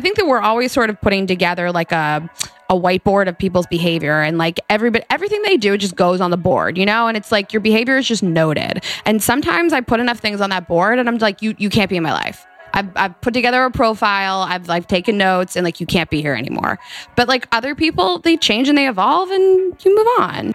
I think that we're always sort of putting together like a a whiteboard of people's behavior and like everybody everything they do just goes on the board, you know? And it's like your behavior is just noted. And sometimes I put enough things on that board and I'm like, you you can't be in my life. I've, I've put together a profile. I've I've taken notes and like you can't be here anymore. But like other people, they change and they evolve and you move on.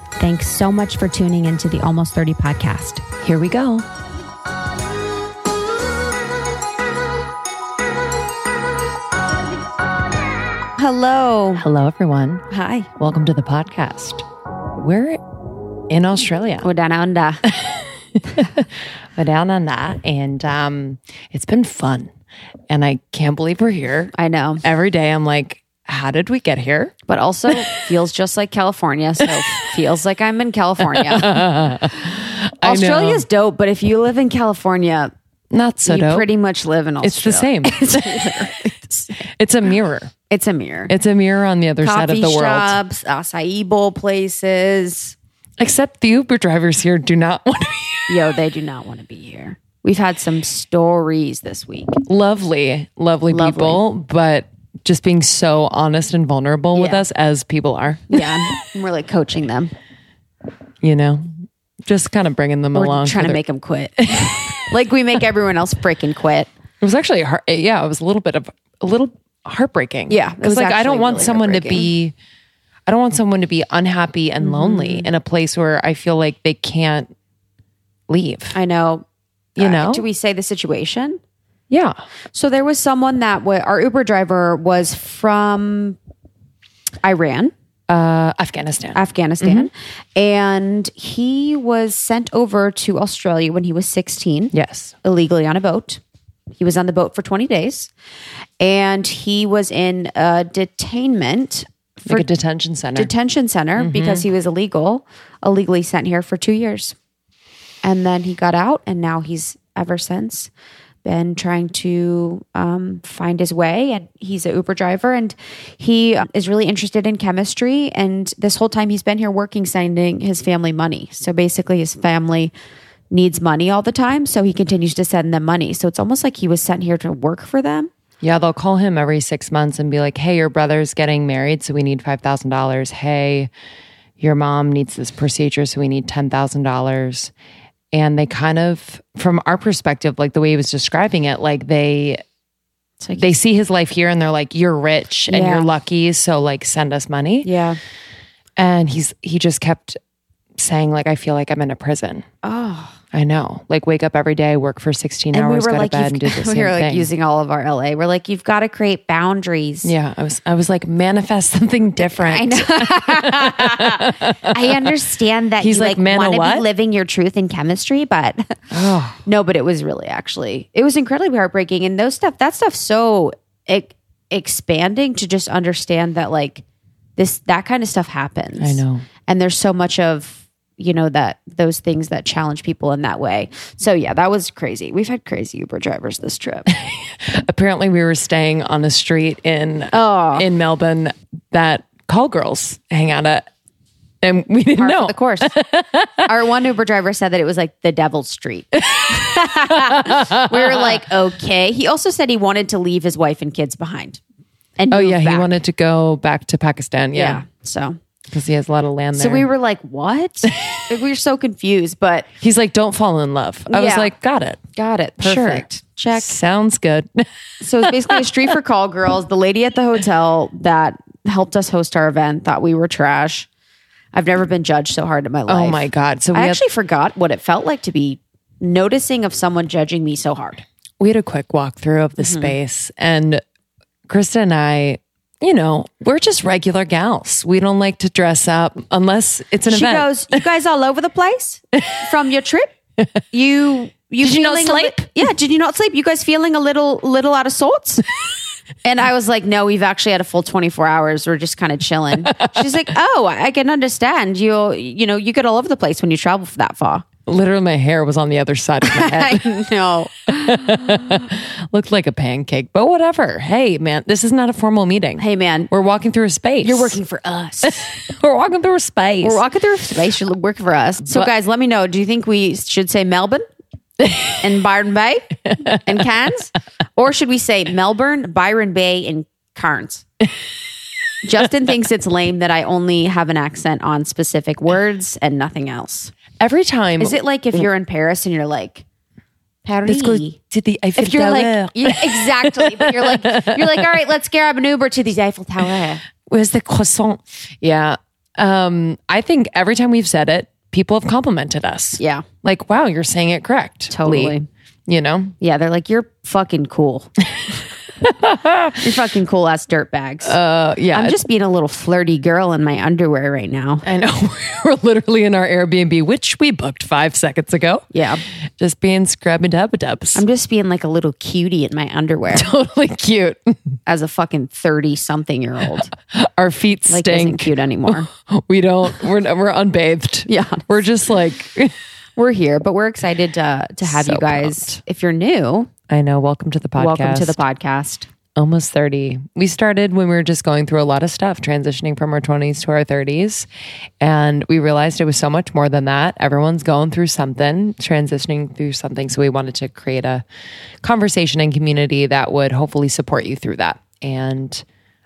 Thanks so much for tuning into the Almost 30 podcast. Here we go. Hello. Hello, everyone. Hi. Welcome to the podcast. We're in Australia. We're down under. we're down under, and um, it's been fun. And I can't believe we're here. I know. Every day I'm like, how did we get here? But also feels just like California. So feels like I'm in California. Australia's dope, but if you live in California, not so you dope. pretty much live in Australia. It's the same. it's a mirror. It's a mirror. It's a mirror on the other Coffee side of the world. shops, acai bowl places. Except the Uber drivers here do not want to be here. Yo, they do not want to be here. We've had some stories this week. lovely, lovely, Lovely. people, but just being so honest and vulnerable with Yeah. us as people are, Yeah, and we're like coaching them. you know, just kind of bringing them We're along. trying for to their- make them quit, like we make everyone else freaking quit. It was actually heart, yeah, it was a little bit of a little heartbreaking. Yeah, it because was like I don't want really someone to be, I don't want someone to be unhappy and lonely in a place where I feel like they can't leave. I know. You Uh, know? do we say the situation? Yeah, So there was someone that wa our Uber driver was from Iran, uh, Afghanistan. Afghanistan, and he was sent over to Australia when he was 16 yes, illegally on a boat. He was on the boat for 20 days and he was in a detainment for like a detention center. detention center because he was illegal, illegally sent here for two years. And then he got out, and now he's ever since been trying to um, find his way. And he's an Uber driver, and he uh, is really interested in chemistry. And this whole time he's been here working, sending his family money. So basically, his family needs money all the time, so he continues to send them money. So it's almost like he was sent here to work for them. yeah, they'll call him every six months and be like, "Hey, your brother's getting married, so we need five thousand dollars. Hey, your mom needs this procedure, so we need ten thousand dollars." And they kind of, from our perspective, like the way he was describing it, like they like they see his life here and they're like, "You're rich and Yeah. you're lucky, so like send us money." yeah. And he's he just kept saying like, "I feel like I'm in a prison." Oh. I know, like wake up every day, work for 16 and we hours, were go like, to bed, and do the same we were like thing. using all of our LA. We're like, you've got to create boundaries. yeah, I was I was like, manifest something different. I know. I understand that He's you like, like, "Man, a want to be living your truth in chemistry, but Oh. no, but it was really actually it was incredibly heartbreaking. And those stuff, that stuff's so e- expanding to just understand that like this that kind of stuff happens. I know. and there's so much of you know that those things that challenge people in that way. So yeah, that was crazy. We've had crazy Uber drivers this trip. Apparently, we were staying on a street in Oh. in Melbourne that call girls hang out at, and we didn't Par for know. the course. Our one Uber driver said that it was like the devil's street. we were like, okay. He also said he wanted to leave his wife and kids behind. And Oh yeah, he wanted to go back to Pakistan. yeah. Yeah, So, because he has a lot of land there. so we were like, what? Like, we were so confused, but He's like, don't fall in love. I was like, got it. got it. Sure. Perfect. Check. Sounds good. So it's basically a street for call girls. The lady at the hotel that helped us host our event thought we were trash. I've never been judged so hard in my life. oh my god. So we I had, actually forgot what it felt like to be noticing of someone judging me so hard. we had a quick walkthrough of the Mm-hmm. space and Krista and I, you know, we're just regular gals. We don't like to dress up unless it's an She event. goes, "You guys all over the place from your trip? You you Did you not a li- sleep? yeah, did you not sleep? You guys feeling a little little out of sorts?" And I was like, "No, we've actually had a full 24 hours. We're just kind of chilling." She's like, "Oh, I can understand. You you know, you get all over the place when you travel for that far." Literally, my hair was on the other side of my head. I know. Looked like a pancake, but whatever. Hey, man, this is not a formal meeting. Hey man, We're walking through a space. you're working for us. We're walking through a space. We're walking through a space. You're working for us. So, But- guys, let me know. Do you think we should say Melbourne and Byron Bay and Cairns? Or should we say Melbourne, Byron Bay, and Cairns? Justin thinks it's lame that I only have an accent on specific words and nothing else. Every time. Is it like if you're in Paris and you're like, Paris? Let's go to the Eiffel If you're Tower. like, yeah, exactly. But you're like, you're like, all right, let's grab an Uber to the Eiffel Tower. Where's the croissant? Yeah. Um, I think every time we've said it, people have complimented us. Yeah. Like, wow, you're saying it correct. Totally. You know? Yeah, they're like, you're fucking cool. you're fucking cool ass dirt bags. Uh, yeah. I'm just being a little flirty girl in my underwear right now. I know. We're literally in our Airbnb, which we booked five seconds ago. Yeah. Just being scrubby dub dubs. I'm just being like a little cutie in my underwear totally cute. as a fucking 30 something year old. Our feet Like, isn't stink. cute anymore. We don't, we're, we're unbathed. Yeah. We're just like, We're here, but we're excited to, to have So you guys. If you're new, I know. Welcome to the podcast. welcome to the podcast. almost 30. We started when we were just going through a lot of stuff, transitioning from our 20s to our 30s. And we realized it was so much more than that. Everyone's going through something, transitioning through something. So we wanted to create a conversation and community that would hopefully support you through that. And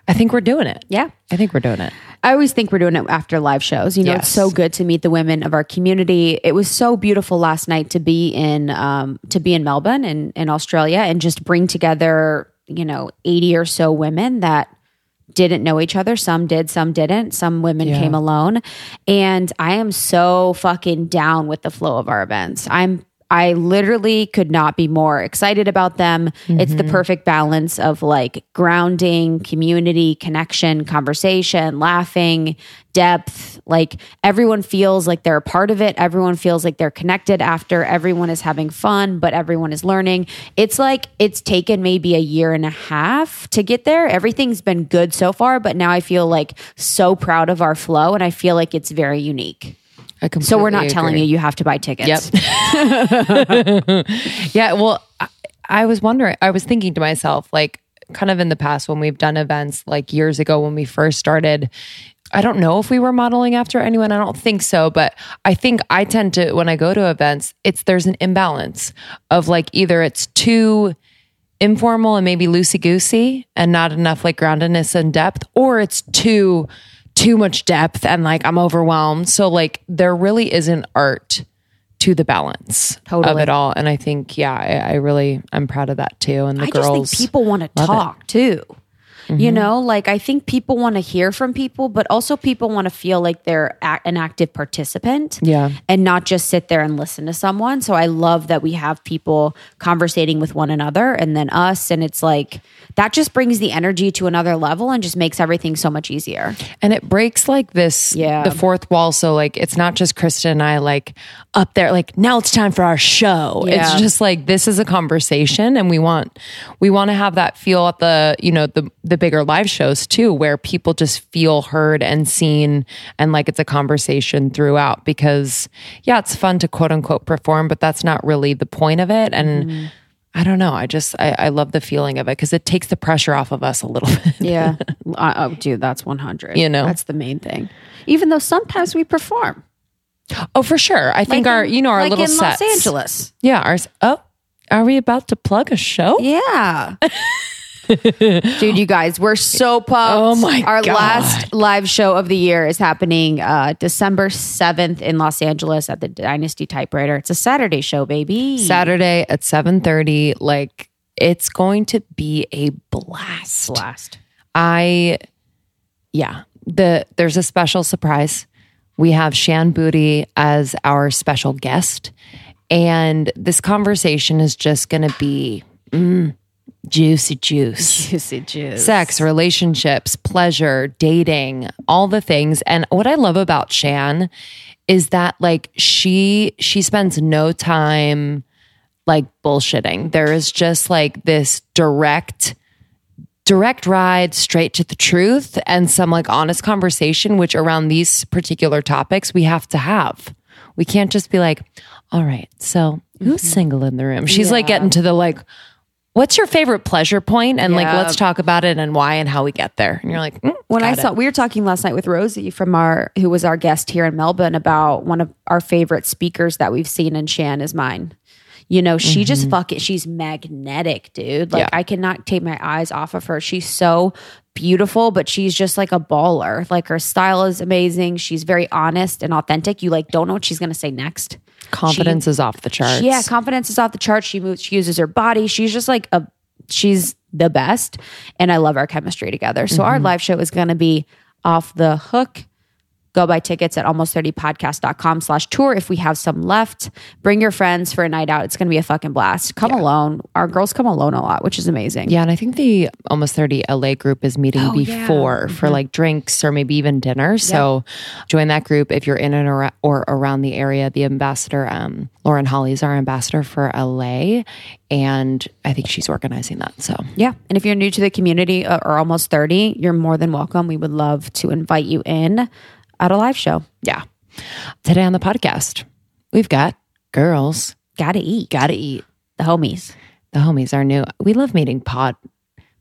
I think we're doing it. Yeah. I think we're doing it. I always think we're doing it after live shows. You know, it's so good to meet the women of our community. It was so beautiful last night to be in um, to be in Melbourne and in Australia and just bring together, you know, 80 or so women that didn't know each other. Some did, some didn't. Some women Yeah. came alone. And I am so fucking down with the flow of our events. I'm I literally could not be more excited about them. It's the mm-hmm. perfect balance of like grounding, community, connection, conversation, laughing, depth. Like everyone feels like they're a part of it. Everyone feels like they're connected after. Everyone is having fun, but everyone is learning. It's like it's taken maybe a year and a half to get there. Everything's been good so far, but now I feel like so proud of our flow and I feel like it's very unique. I So we're not completely telling you you have to buy tickets. Yep. yeah. Well, I, I was wondering, I was thinking to myself, like, kind of in the past when we've done events, like years ago when we first started. I don't know if we were modeling after anyone. I don't think so, but I think I tend to when I go to events, it's there's an imbalance of like either it's too informal and maybe loosey goosey and not enough like groundedness and depth, or it's too too much depth and like I'm overwhelmed. So like there really is an art to the balance of Totally. it all. And I think, yeah, I, I really I'm proud of that too. And the I just girls think people want to talk it. talk too. You mm-hmm. know, like I think people want to hear from people, but also people want to feel like they're an active participant. Yeah. And not just sit there and listen to someone. So I love that we have people conversating with one another and then us. And it's like that just brings the energy to another level and just makes everything so much easier. and it breaks like this Yeah. the fourth wall so like it's not just krista and i like up there like now it's time for our show Yeah. it's just like this is a conversation and we want we want to have that feel at the you know the the bigger live shows too where people just feel heard and seen and like it's a conversation throughout because yeah it's fun to quote unquote perform but that's not really the point of it and Mm-hmm. I don't know. I just I, I love the feeling of it because it takes the pressure off of us a little bit. Yeah. oh, dude, that's 100. You know? that's the main thing. Even though sometimes we perform. Oh, for sure. I think Like our in- you know our like little in sets. Los Angeles. Yeah, ours. Oh, are we about to plug a show? Yeah. Dude, you guys, we're so pumped. Oh my Our God. last live show of the year is happening uh, December 7th in Los Angeles at the Dynasty Typewriter. It's a Saturday show, baby. Saturday at seven thirty. Like it's going to be a blast. Blast. I, yeah. The there's a special surprise. We have Shan Boody as our special guest, And this conversation is just going to be mm, juicy juice. Juicy juice. Sex, relationships, pleasure, dating, all the things. And what I love about Shan is that like she she spends no time like bullshitting. There is just like this direct direct ride straight to the truth and some like honest conversation which around these particular topics we have to have. We can't just be like, "All right, so who's mm-hmm. single in the room?" She's like getting to the like What's your favorite pleasure point? And like, let's talk about it and why and how we get there. And you're like, mm, when I got it. saw, we were talking last night with Rosie from our, who was our guest here in Melbourne about one of our favorite speakers that we've seen, and Shan is mine. You know, she just fuck it she's magnetic, dude. Like, Yeah. I cannot take my eyes off of her. She's so beautiful, but she's just like a baller. Like, her style is amazing. She's very honest and authentic. You like don't know what she's going to say next. Confidence is off the charts. Yeah, confidence is off the charts. She moves, she uses her body. She's just like a she's the best. And I love our chemistry together. So our mm-hmm. live show is gonna be off the hook. Go buy tickets at almost30podcast.com slash tour if we have some left. Bring your friends for a night out. It's gonna be a fucking blast. Come alone. Our girls come alone a lot, which is amazing. Yeah, and I think the almost 30 LA group is meeting Oh, yeah. before for like drinks or maybe even dinner. So join that group if you're in and ar- or around the area. The ambassador, um, Lauren Holly, is our ambassador for LA, and I think she's organizing that. So Yeah. And if you're new to the community uh, or almost 30, you're more than welcome. We would love to invite you in at a live show. yeah, today on the podcast, we've got girls Gotta eat. gotta eat. The homies. The homies are new. We love meeting pod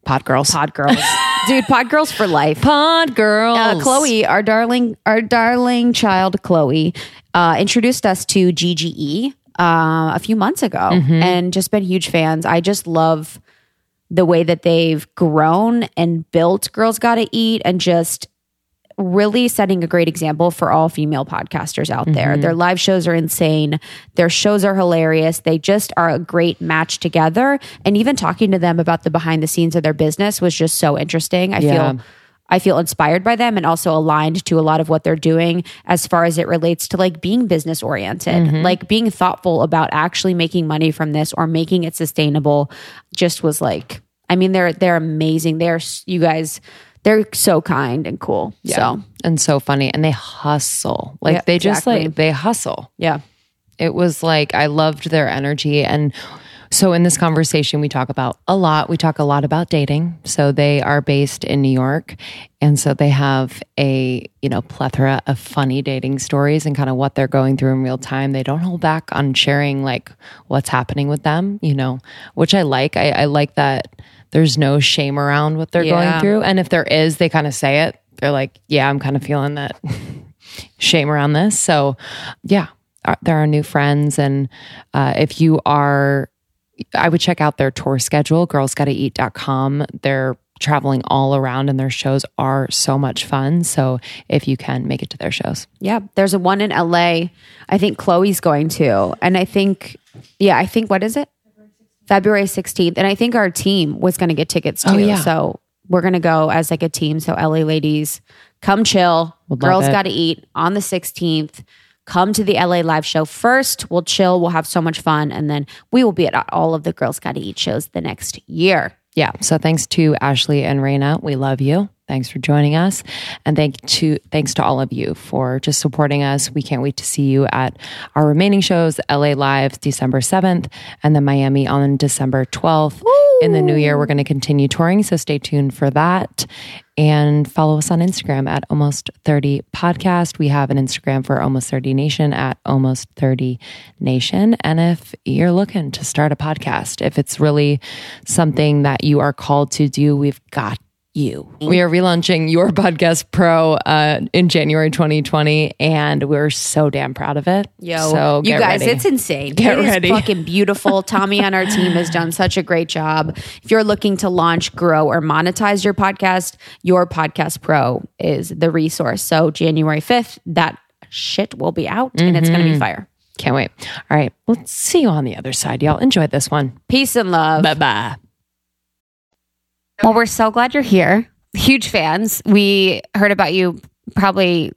pod girls. Pod girls. Dude, pod girls for life. pod girls. Uh, Chloe, our darling, our darling child, Chloe, uh, introduced us to GGE uh, a few months ago, and just been huge fans. I just love the way that they've grown and built Girls Gotta Eat, and just really setting a great example for all female podcasters out there. Mm-hmm. Their live shows are insane. Their shows are hilarious. They just are a great match together. And even talking to them about the behind the scenes of their business was just so interesting. I Yeah. feel I feel inspired by them and also aligned to a lot of what they're doing as far as it relates to like being business oriented, mm-hmm. like being thoughtful about actually making money from this or making it sustainable. Just was like, I mean, they're they're amazing. They're you guys, they're so kind and cool. So. And so funny, and they hustle. Like Yeah, they just exactly. like they hustle. yeah, it was like I loved their energy. And so in this conversation we talk about a lot. We talk a lot about dating. So they are based in New York. And so they have a you know plethora of funny dating stories and kind of what they're going through in real time. They don't hold back on sharing like what's happening with them you know which I like. I, I like that there's no shame around what they're Yeah. going through and if there is they kind of say it they're like yeah I'm kind of feeling that shame around this. So, yeah, uh, there are new friends. And uh, if you are, I would check out their tour schedule, girlsgottaeat.com. They're traveling all around and their shows are so much fun. So, if you can make it to their shows, yeah. There's a one in LA. I think Chloe's going to, and I think, yeah, I think what is it? February 16th, and I think our team was going to get tickets oh, too. Oh, yeah. So we're going to go as like a team. So LA ladies, come chill. Love Girls got to eat on the 16th. Come to the LA live show first. We'll chill. We'll have so much fun, and then we will be at all of the Girls Got to Eat shows the next year. yeah. So, thanks to Ashley and Rayna. We love you. Thanks for joining us, and thank to thanks to all of you for just supporting us. We can't wait to see you at our remaining shows: LA Live December seventh, and then Miami on December twelfth. In the new year, we're going to continue touring, so stay tuned for that. And follow us on Instagram at Almost 30 Podcast. We have an Instagram for Almost 30 Nation at Almost 30 Nation. And if you're looking to start a podcast, if it's really something that you are called to do, we've got you. We are relaunching Your Podcast Pro uh, in January 2020, and we're so damn proud of it. so you guys, ready. it's insane. Get It ready. fucking beautiful. Tommy on our team has done such a great job. If you're looking to launch, grow, or monetize your podcast, your podcast pro is the resource. So January 5th, that shit will be out and it's Mm-hmm. going to be fire. Can't wait. All right. We'll see you on the other side, y'all. Enjoy this one. Peace and love. Bye bye. Well, we're so glad you're here. Huge fans. We heard about you probably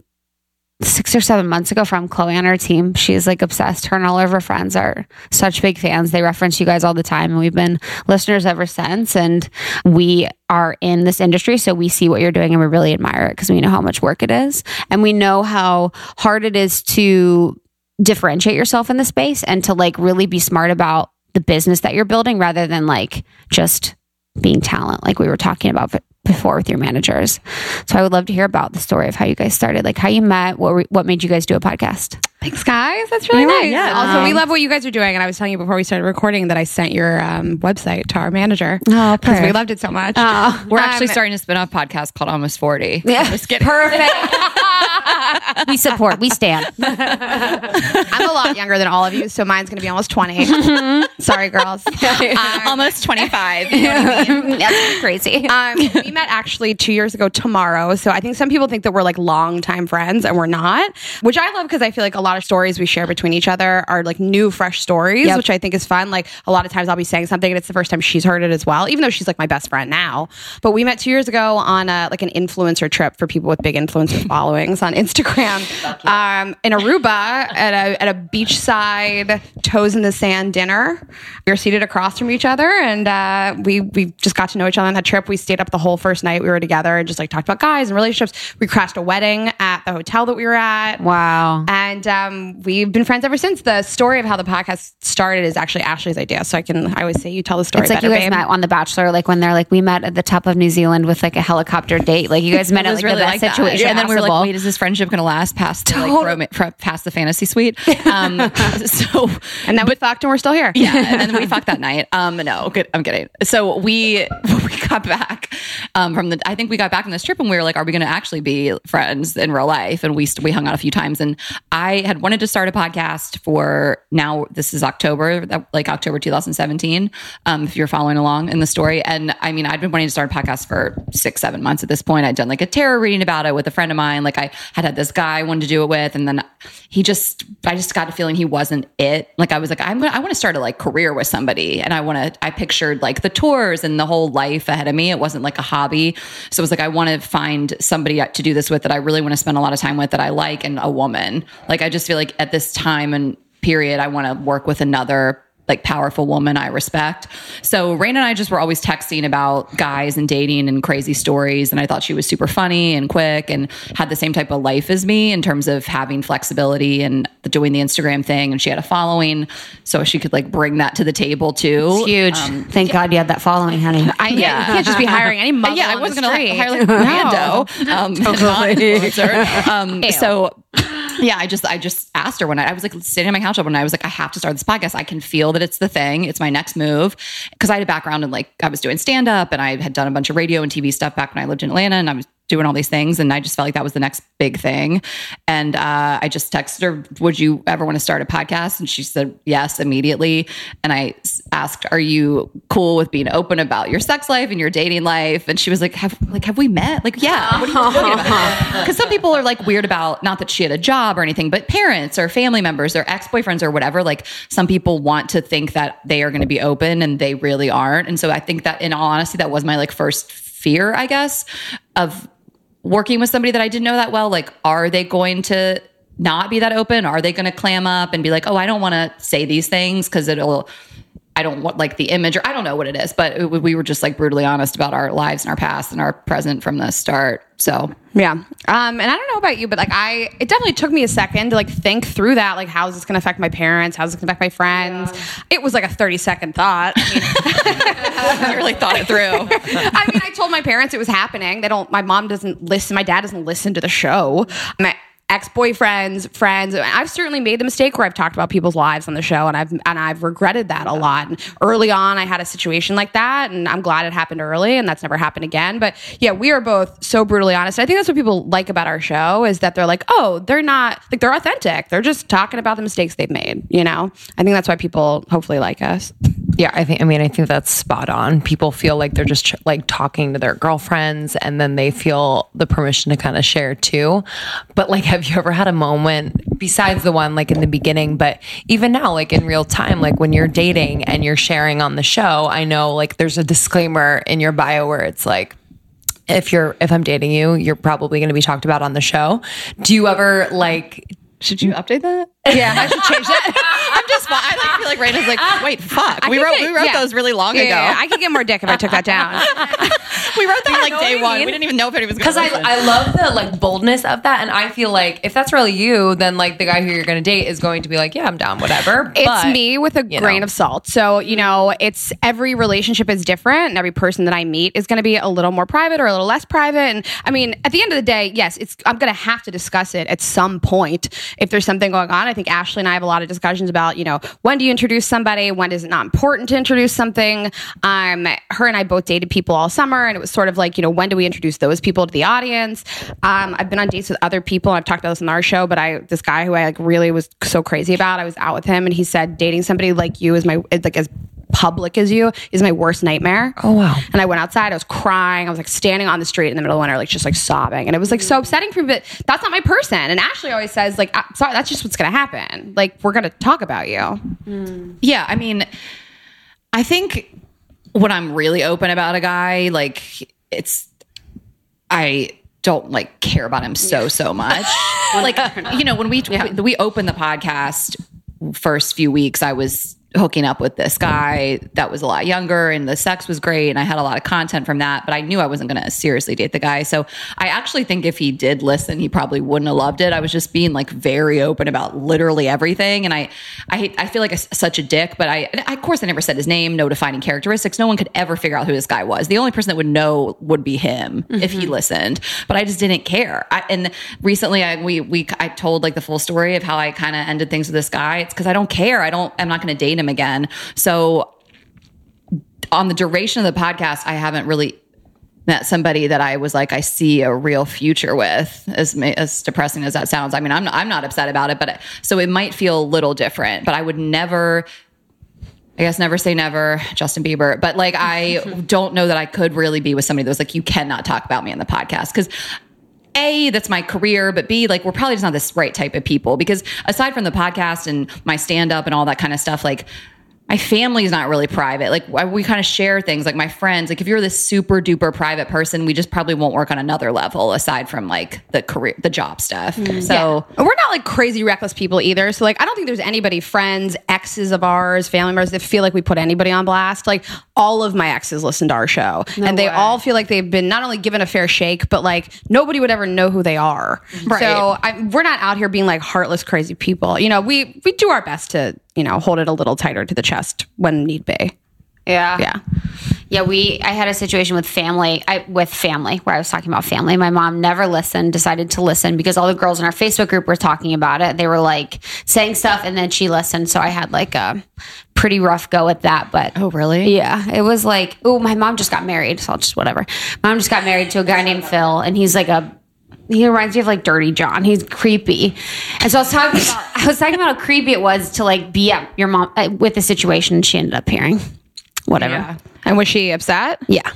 six or seven months ago from Chloe on our team. She's like obsessed. Her and all of her friends are such big fans. They reference you guys all the time, and we've been listeners ever since. And we are in this industry, so we see what you're doing and we really admire it because we know how much work it is, and we know how hard it is to differentiate yourself in the space and to like really be smart about the business that you're building rather than like just being talent like we were talking about before with your managers. So I would love to hear about the story of how you guys started, like how you met, what were, what made you guys do a podcast. Thanks, guys. That's really nice. yeah. Also, we love what you guys are doing. And I was telling you before we started recording that I sent your um, website to our manager Oh, because we loved it so much. We're actually Um, starting a spin-off podcast called Almost 40. Yeah, Just kidding. perfect. we support. We stand. I'm a lot younger than all of you, so mine's going to be almost 20. Sorry, girls. Um, Almost 25. You know what I mean? That's crazy. um, we met actually two years ago tomorrow. So I think some people think that we're like longtime friends and we're not, which I love because I feel like a lot of stories we share between each other are like new, fresh stories, Yep. which I think is fun. Like a lot of times I'll be saying something and it's the first time she's heard it as well, even though she's like my best friend now. But we met two years ago on a, like an influencer trip for people with big influencer followings on Instagram um, in Aruba at a, at a beachside toes in the sand dinner. We were seated across from each other and uh, we, we just got to know each other on that trip. We stayed up the whole first night we were together and just like talked about guys and relationships. We crashed a wedding at the hotel that we were at. wow. And um, we've been friends ever since. The story of how the podcast started is actually Ashley's idea. So I can, I always say, you tell the story It's like better, you guys babe. met on The Bachelor, like when they're like, we met at the top of New Zealand with like a helicopter date. Like you guys met at like really the best that. situation. And then we were like, wait, is this friendship going to last past the, like, rom- past the fantasy suite? Um, so, and then we fucked and we're still here. yeah, and then we fucked that night. Um, no, good. I'm kidding. So we we got back um, from the. I think we got back from this trip and we were like, are we going to actually be friends in real life? And we st- we hung out a few times. And I had wanted to start a podcast for now. This is October, like October 2017. Um, if you're following along in the story, and I mean, I'd been wanting to start a podcast for six, seven months at this point. I'd done like a tarot reading about it with a friend of mine. Like I had had this guy I wanted to do it with, and then he just, I just got a feeling he wasn't it. Like I was like, I'm gonna, I want to start a like career with somebody, and I want to. I pictured like the tours and the whole life ahead of me. It wasn't like a hobby, so it was like I want to find somebody to do this with that I really want to spend a lot of time with that I like, and a woman. Like I just feel like at this time and period, I want to work with another like powerful woman I respect. So Rain and I just were always texting about guys and dating and crazy stories. And I thought she was super funny and quick and had the same type of life as me in terms of having flexibility and doing the Instagram thing. And she had a following. So she could like bring that to the table too. It's huge. Thank God you had that following, honey. I, yeah. You can't just be hiring any mother. yeah, I wasn't going to hire like Brando. Um, influencer. Um, so yeah, I just I just asked her when I, was like sitting on my couch one night. I was like, I have to start this podcast. I can feel that it's the thing. It's my next move because I had a background in like I was doing stand up and I had done a bunch of radio and TV stuff back when I lived in Atlanta and I was doing all these things and I just felt like that was the next big thing. And uh, I just texted her, "Would you ever want to start a podcast?" And she said yes immediately. And I asked, "Are you cool with being open about your sex life and your dating life?" And she was like, "Have like have we met?" Like, yeah. What are you talking about? Because some people are like weird about not that she had a job or anything, but parents or family members or ex boyfriends or whatever. Like some people want to think that they are going to be open and they really aren't. And so I think that, in all honesty, that was my like first fear, I guess, of working with somebody that I didn't know that well, like, are they going to not be that open? Are they going to clam up and be like, oh, I don't want to say these things because it'll, I don't want like the image or I don't know what it is, but it, we were just like brutally honest about our lives and our past and our present from the start. So Yeah. Um, and I don't know about you, but like I, it definitely took me a second to like think through that. Like, how's this going to affect my parents? How's this going to affect my friends? It was like a 30 second thought. I mean, I really thought it through. I mean, I told my parents it was happening. They don't, my mom doesn't listen. My dad doesn't listen to the show. My ex-boyfriends, friends. I've certainly made the mistake where I've talked about people's lives on the show and I've, and I've regretted that a lot. And early on, I had a situation like that and I'm glad it happened early and that's never happened again. But yeah, we are both so brutally honest. I think that's what people like about our show is that they're like, oh, they're not like they're authentic. They're just talking about the mistakes they've made. You know, I think that's why people hopefully like us. Yeah, I think. I mean, I think that's spot on. People feel like they're just ch- like talking to their girlfriends, and then they feel the permission to kind of share too. But like, have you ever had a moment besides the one like in the beginning, but even now, like in real time, like when you're dating and you're sharing on the show? I know like there's a disclaimer in your bio where it's like if you're if I'm dating you, you're probably going to be talked about on the show. Do you ever like Should you update that? Yeah, I should change that. I'm. I like, feel like Rayna's like, wait, fuck. we wrote get- we wrote yeah. those really long Yeah, ago. yeah. I could get more dick if I took that down. we wrote that like day one. mean? We didn't even know if anyone was because I, I love the like boldness of that and i feel like if that's really you then like the guy who you're going to date is going to be like yeah i'm down whatever It's But, me with a grain know. of salt. So, you mm-hmm. know, it's every relationship is different and every person that I meet is going to be a little more private or a little less private. And I mean, at the end of the day, yes, it's I'm going to have to discuss it at some point if there's something going on. I think Ashley and I have a lot of discussions about, you know, when do you introduce somebody? When is it not important to introduce something? Um, her and I both dated people all summer and it was sort of like, you know, when do we introduce those people to the audience? Um, I've been on dates with other people. I've talked about this on our show, but I, this guy who I like really was so crazy about, I was out with him and he said dating somebody like you is my, like as public as you is my worst nightmare. Oh, wow. And I went outside, I was crying. I was like standing on the street in the middle of winter, like just like sobbing. And it was like so upsetting for me, but that's not my person. And Ashley always says, like, "Ah, sorry, that's just what's going to happen. Like, we're going to talk about you. Yeah, I mean, I think when I'm really open about a guy, like it's I don't like care about him so so much. like you know, when we we opened the podcast first few weeks, I was hooking up with this guy that was a lot younger and the sex was great and I had a lot of content from that, but I knew I wasn't going to seriously date the guy. So I actually think if he did listen, he probably wouldn't have loved it. I was just being like very open about literally everything. And I, I I feel like a, such a dick, but I, I, of course I never said his name, no defining characteristics. No one could ever figure out who this guy was. The only person that would know would be him if he mm-hmm. listened, but I just didn't care. I, and recently I, we, we, I told like the full story of how I kind of ended things with this guy. It's cause I don't care. I don't, I'm not going to date him again. So on the duration of the podcast, I haven't really met somebody that I was like, I see a real future with. As as depressing as that sounds, I mean, I'm not, I'm not upset about it, but so it might feel a little different. But I would never. I guess never say never, Justin Bieber. But like, I don't know that I could really be with somebody that was like, you cannot talk about me on the podcast because a, that's my career, but B, like we're probably just not this right type of people because aside from the podcast and my stand up and all that kind of stuff, like my family is not really private. Like we kind of share things like my friends. Like if you're this super duper private person, we just probably won't work on another level aside from like the career, the job stuff. Mm. So And we're not like crazy reckless people either. So like I don't think there's anybody, friends, exes of ours, family members that feel like we put anybody on blast. Like all of my exes listen to our show. and they all feel like they've been not only given a fair shake, but like nobody would ever know who they are. Right. So I, we're not out here being like heartless, crazy people. You know, we we do our best to, you know, hold it a little tighter to the chest when need be. Yeah. Yeah. Yeah, we I had a situation with family, I with family where I was talking about family. My mom never listened, decided to listen because all the girls in our Facebook group were talking about it. They were like saying stuff and then she listened. So I had like a pretty rough go at that, but Oh, really? Yeah, it was like, oh, my mom just got married, so I'll just whatever. My mom just got married to a guy named Phil and he's like a he reminds me of like Dirty John. He's creepy, and so I was talking about I was talking about how creepy it was to like be at your mom uh, with the situation. She ended up hearing whatever. And was she upset? Yeah.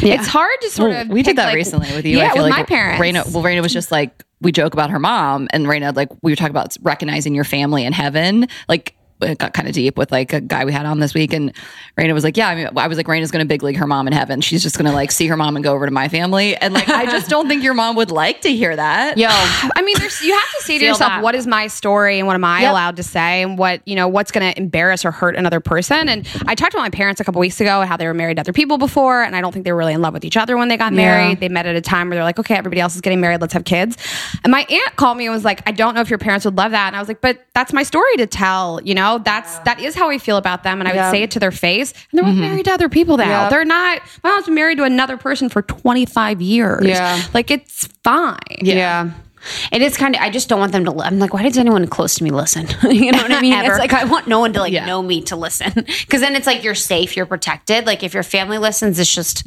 It's hard to sort of we pick, did that like- recently with you. Yeah, I feel with like my parents. Rayna, well, Rayna was just like we joke about her mom, and Rayna like we were talking about recognizing your family in heaven. Like it got kind of deep with like a guy we had on this week, and Rayna was like, "Yeah, I mean, I was like, Rayna's going to big league her mom in heaven. She's just going to like see her mom and go over to my family." And like, I just don't think your mom would like to hear that. Yo, I mean, there's you have to say to Feel yourself, that. what is my story and what am I Yep. allowed to say and what you know what's going to embarrass or hurt another person. And I talked to my parents a couple weeks ago how they were married to other people before, and I don't think they were really in love with each other when they got married. They met at a time where they're like, okay, everybody else is getting married, let's have kids. And my aunt called me and was like, I don't know if your parents would love that. And I was like, but that's my story to tell. You know, that's that is how I feel about them, and I would Yeah. say it to their face. And they're both mm-hmm. married to other people now. Yep. They're not. My mom's been married to another person for 25 years. Yeah. like it's fine. yeah. It is kind of. I just don't want them to. I'm like, why does anyone close to me listen? you know what I mean? It's like I want no one to like Yeah. know me to listen because then it's like you're safe, you're protected. Like if your family listens, it's just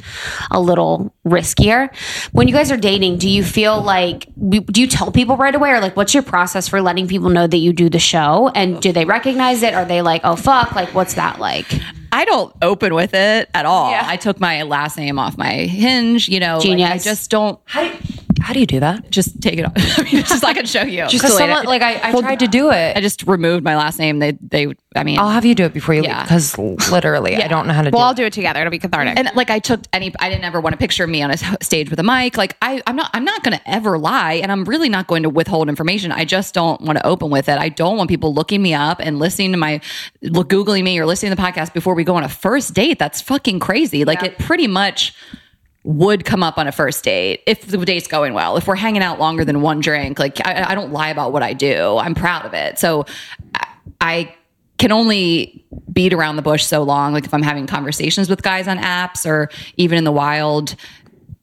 a little riskier. When you guys are dating, do you feel like do you tell people right away, or like what's your process for letting people know that you do the show? And do they recognize it? Are they like, oh fuck, like what's that like? I don't open with it at all. Yeah. I took my last name off my hinge. You know, like, I just don't. How do, how do you do that? Just take it off. I mean, just like I can show you. Just someone, like I, I tried to do it. I just removed my last name. They, they. I mean, I'll have you do it before you Yeah. leave because literally I don't know how to We'll do all it. do it together. It'll be cathartic. and like I took any. I didn't ever want a picture of me on a stage with a mic. Like I, I'm not. I'm not going to ever lie, and I'm really not going to withhold information. I just don't want to open with it. I don't want people looking me up and listening to my, googling me or listening to the podcast before we go on a first date. That's fucking crazy. Like it pretty much would come up on a first date if the date's going well. If we're hanging out longer than one drink, like I, I don't lie about what I do. I'm proud of it. So I, I can only beat around the bush so long. Like if I'm having conversations with guys on apps or even in the wild,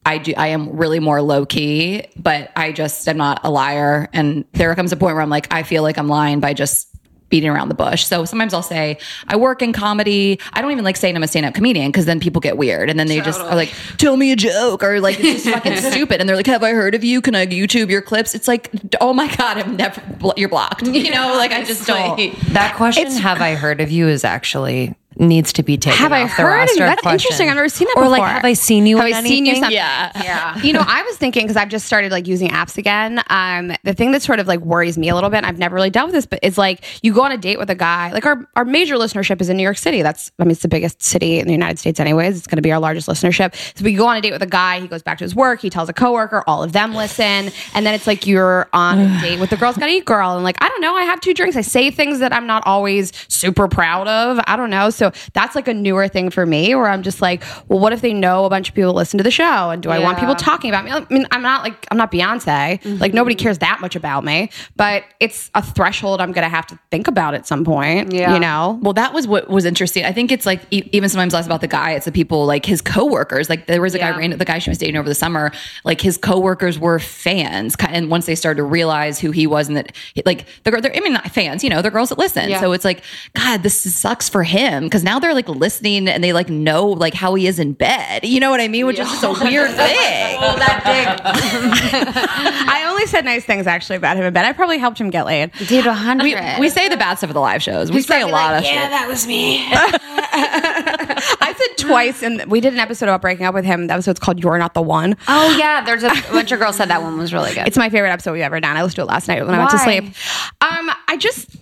I do. I am really more low key, but I just am not a liar. And there comes a point where I'm like, I feel like I'm lying by just beating around the bush. So sometimes I'll say I work in comedy. I don't even like saying I'm a stand up comedian because then people get weird and then they just are like, tell me a joke or like it's just fucking stupid. And they're like, have I heard of you? Can I YouTube your clips? It's like, oh my god, I'm never. You're blocked. You know, like I just don't. That question, have I heard of you, is actually needs to be taken Have I off the heard of roster you? That's questions. interesting. I've never seen that or before. like, have I seen you? Have in I seen you? Something? Yeah. Yeah. you know, I was thinking because I've just started like using apps again. Um, the thing that sort of like worries me a little bit, I've never really dealt with this, but it's like you go on a date with a guy. Like our our major listenership is in New York City. That's I mean it's the biggest city in the United States, anyways. It's going to be our largest listenership. So we go on a date with a guy. He goes back to his work. He tells a coworker. All of them listen, and then it's like you're on a date with the girls got to eat girl, and like I don't know. I have two drinks. I say things that I'm not always super proud of. I don't know. So that's like a newer thing for me, where I'm just like, well, what if they know a bunch of people listen to the show, and do I want people talking about me? I mean, I'm not like I'm not Beyonce. Mm-hmm. Like nobody cares that much about me, but it's a threshold I'm gonna have to think about at some point. Yeah. You know. Well, that was what was interesting. I think it's like e- even sometimes less about the guy; it's the people like his coworkers. Like there was a guy, Yeah. ran- the guy she was dating over the summer. Like his coworkers were fans, and once they started to realize who he was, and that like they're, they're I mean not fans, you know, they're girls that listen. So it's like, God, this sucks for him because now they're like listening and they like know like how he is in bed. You know what I mean? Which is just a weird thing. I only said nice things actually about him in bed. I probably helped him get laid. Dude, 100. We, we say the bad stuff at the live shows. We say a lot of shit. that was me. I said twice, and we did an episode about breaking up with him. The episode's called "You're Not the One." Oh, yeah. There's a bunch of girls said that one was really good. It's my favorite episode we've ever done. I listened to it last night when I went to sleep. Um, I just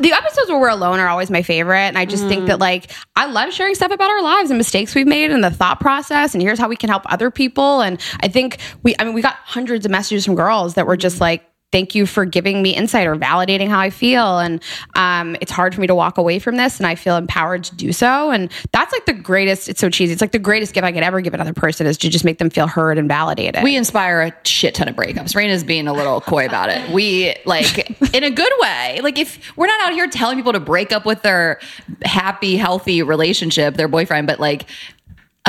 the episodes where we're alone are always my favorite, and I just think that mm. like I love sharing stuff about our lives and mistakes we've made and the thought process, and here's how we can help other people. And I think we, I mean, we got hundreds of messages from girls that were just like. Thank you for giving me insight or validating how I feel. And um, it's hard for me to walk away from this, and I feel empowered to do so. And that's like the greatest, it's so cheesy. It's like the greatest gift I could ever give another person is to just make them feel heard and validated. we inspire a shit ton of breakups. Rayna's being a little coy about it. We like in a good way. Like if we're not out here telling people to break up with their happy, healthy relationship, their boyfriend, but like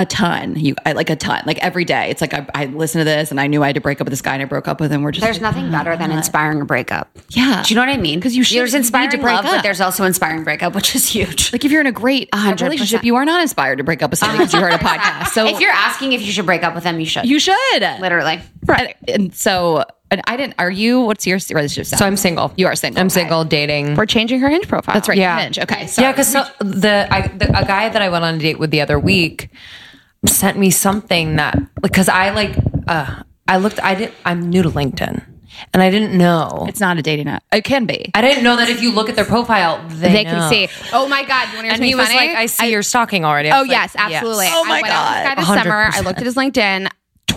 a ton. You I like a ton. Like every day. It's like I, I listen to this and I knew I had to break up with this guy and I broke up with him. We're just There's nothing oh better than inspiring a breakup. Yeah. Do you know what I mean? Because you should There's need inspiring to break love, up. but there's also inspiring breakup, which is huge. like if you're in a great hundred relationship, you are not inspired to break up with somebody because you heard a podcast. So if you're asking if you should break up with them, you should. you should. Literally. Right. And so and I didn't are you what's your relationship status? So I'm single. You are single. I'm Okay. single, dating. We're changing her hinge profile. That's right. Yeah. Hinge. Okay. Sorry. Yeah, because so, the, I, the a guy that I went on a date with the other week sent me something that because I like uh I looked I didn't I'm new to LinkedIn and I didn't know It's not a dating app. It can be. I didn't know that if you look at their profile they, they know. can see. Oh my god! You want to hear And something he was funny? like, "I see you're stalking already." I Oh was like, yes, absolutely. yes. Oh my I went out this guy this summer. I looked at his LinkedIn.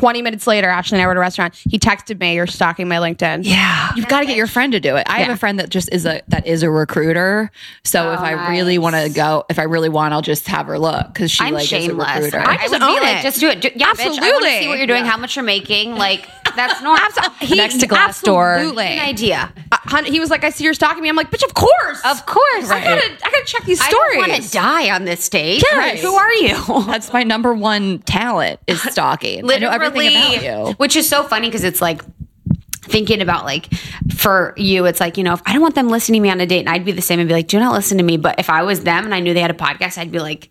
Twenty minutes later, Ashley and I were at a restaurant. He texted me, "You're stalking my LinkedIn." Yeah. You've got to get your friend to do it. I have a friend that just is a that is a recruiter. So if I really want to go, if I really want, I'll just have her look because she I'm like shameless. is a recruiter. I, just would own be like, it. just do it. Do, yeah, bitch. I want to Absolutely. see what you're doing, how much you're making. Like that's normal. He- Next to Glassdoor. Absolutely. An idea. Uh, he was like, "I see you're stalking me." I'm like, "Bitch, of course, Of course. I gotta, I gotta check these stories." don't want to die on this stage. Yes. Who are you? That's my number one talent is stalking. I know about you. Which is so funny because it's like thinking about like for you, it's like, you know, if I don't want them listening to me on a date, and I'd be the same and be like, do not listen to me. But if I was them and I knew they had a podcast, I'd be like,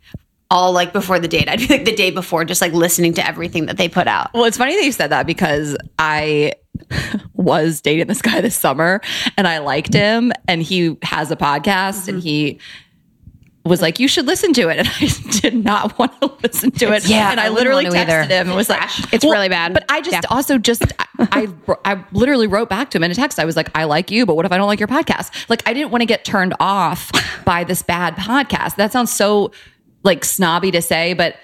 all like before the date. I'd be like the day before, just like listening to everything that they put out. Well, it's funny that you said that because I was dating this guy this summer and I liked him and he has a podcast and mm-hmm. he was like, "You should listen to it," and I did not want to listen to it. Yeah, and I, I literally texted either. him and was like, It's really bad. But I just Yeah. also just I, I I literally wrote back to him in a text. I was like, "I like you, but what if I don't like your podcast?" Like I didn't want to get turned off by this bad podcast. That sounds so like snobby to say, but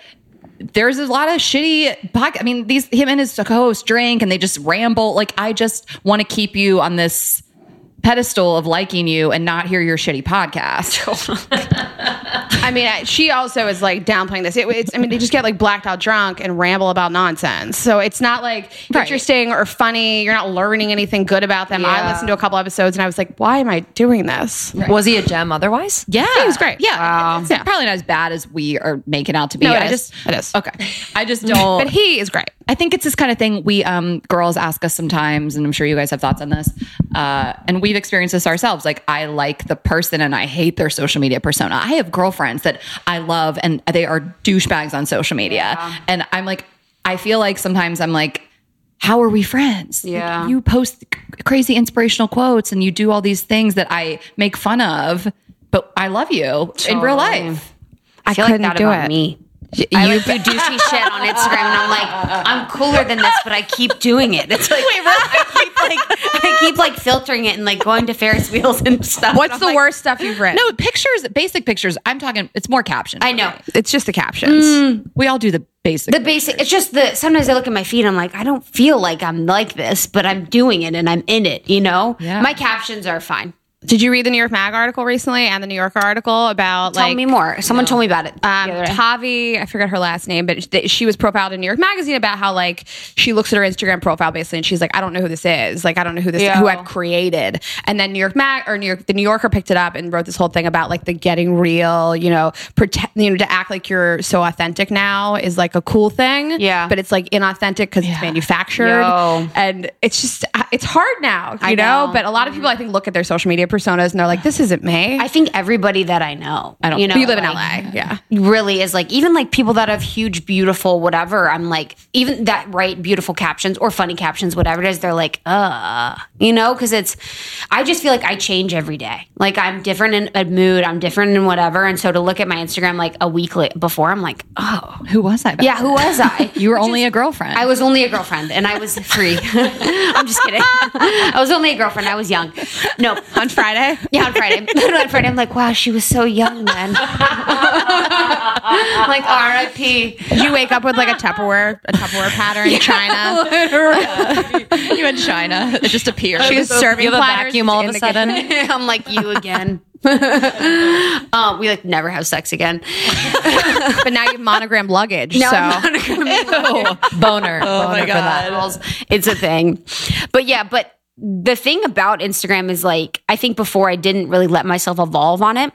there's a lot of shitty podcast. I mean, these him and his co-host drink and they just ramble. Like I just want to keep you on this pedestal of liking you and not hear your shitty podcast. I mean, I, she also is like downplaying this. It, it's, I mean, they just get like blacked out drunk and ramble about nonsense. So it's not like Right. interesting or funny. You're not learning anything good about them. I listened to a couple episodes and I was like, why am I doing this? Was he a gem otherwise? Yeah, He was great. Yeah, it's Yeah. probably not as bad as we are making out to be. No, it I is. just It is. okay. I just don't. But he is great. I think it's this kind of thing we um girls ask us sometimes, and I'm sure you guys have thoughts on this. Uh, and we've experienced this ourselves. Like I like the person and I hate their social media persona. I have girlfriends that I love and they are douchebags on social media. And I'm like, I feel like sometimes I'm like, how are we friends? Like, Yeah. you post c- crazy inspirational quotes and you do all these things that I make fun of, but I love you in real life. I feel couldn't like that do about it. me. I like do douchey shit on Instagram, and I'm like, I'm cooler than this, but I keep doing it. It's like I keep like I keep like filtering it and like going to Ferris wheels and stuff. What's I'm the like, worst stuff you've written? No, pictures, basic pictures. I'm talking, it's more captions. I know it's just the captions. Mm. We all do the basic. the basic. It's just the sometimes I look at my feed. I'm like, I don't feel like I'm like this, but I'm doing it and I'm in it. You know, Yeah. my captions are fine. Did you read the New York Mag article recently and the New Yorker article about Tell like Tell me more. Someone told me about it. um, the other day. Tavi, I forget her last name, but sh- she was profiled in New York Magazine about how like she looks at her Instagram profile basically, and she's like, I don't know who this is, like I don't know who this Yeah. who I've created. And then New York Mag or New York, the New Yorker picked it up and wrote this whole thing about like the getting real, you know, pretend, you know, to act like you're so authentic now is like a cool thing, Yeah. but it's like inauthentic because it's manufactured, Yo. and it's just uh, it's hard now, you I know? know. But a lot of people I think look at their social media personas and they're like, this isn't me. I think everybody that I know, I don't- you know, you live in LA, yeah. really is like even like people that have huge beautiful whatever i'm like even that write beautiful captions or funny captions whatever it is they're like uh you know because it's i just feel like i change every day like i'm different in a mood i'm different in whatever and so to look at my instagram like a week before i'm like oh who was I? yeah who was i You were Which only is- a girlfriend. I was only a girlfriend and I was free. I'm just kidding. I was only a girlfriend. I was young. No, On Friday, yeah, on Friday. on Friday, I'm like, wow, she was so young then. like R.I.P. Did you wake up with like a Tupperware, a Tupperware pattern in China? you in China. It just appeared. She was serving You have a platters vacuum all of a sudden. I'm like you again. um, we like never have sex again. but now you have monogram luggage. Now so I'm Boner. Oh Boner for that. It's a thing. But yeah, but the thing about Instagram is like, I think before I didn't really let myself evolve on it.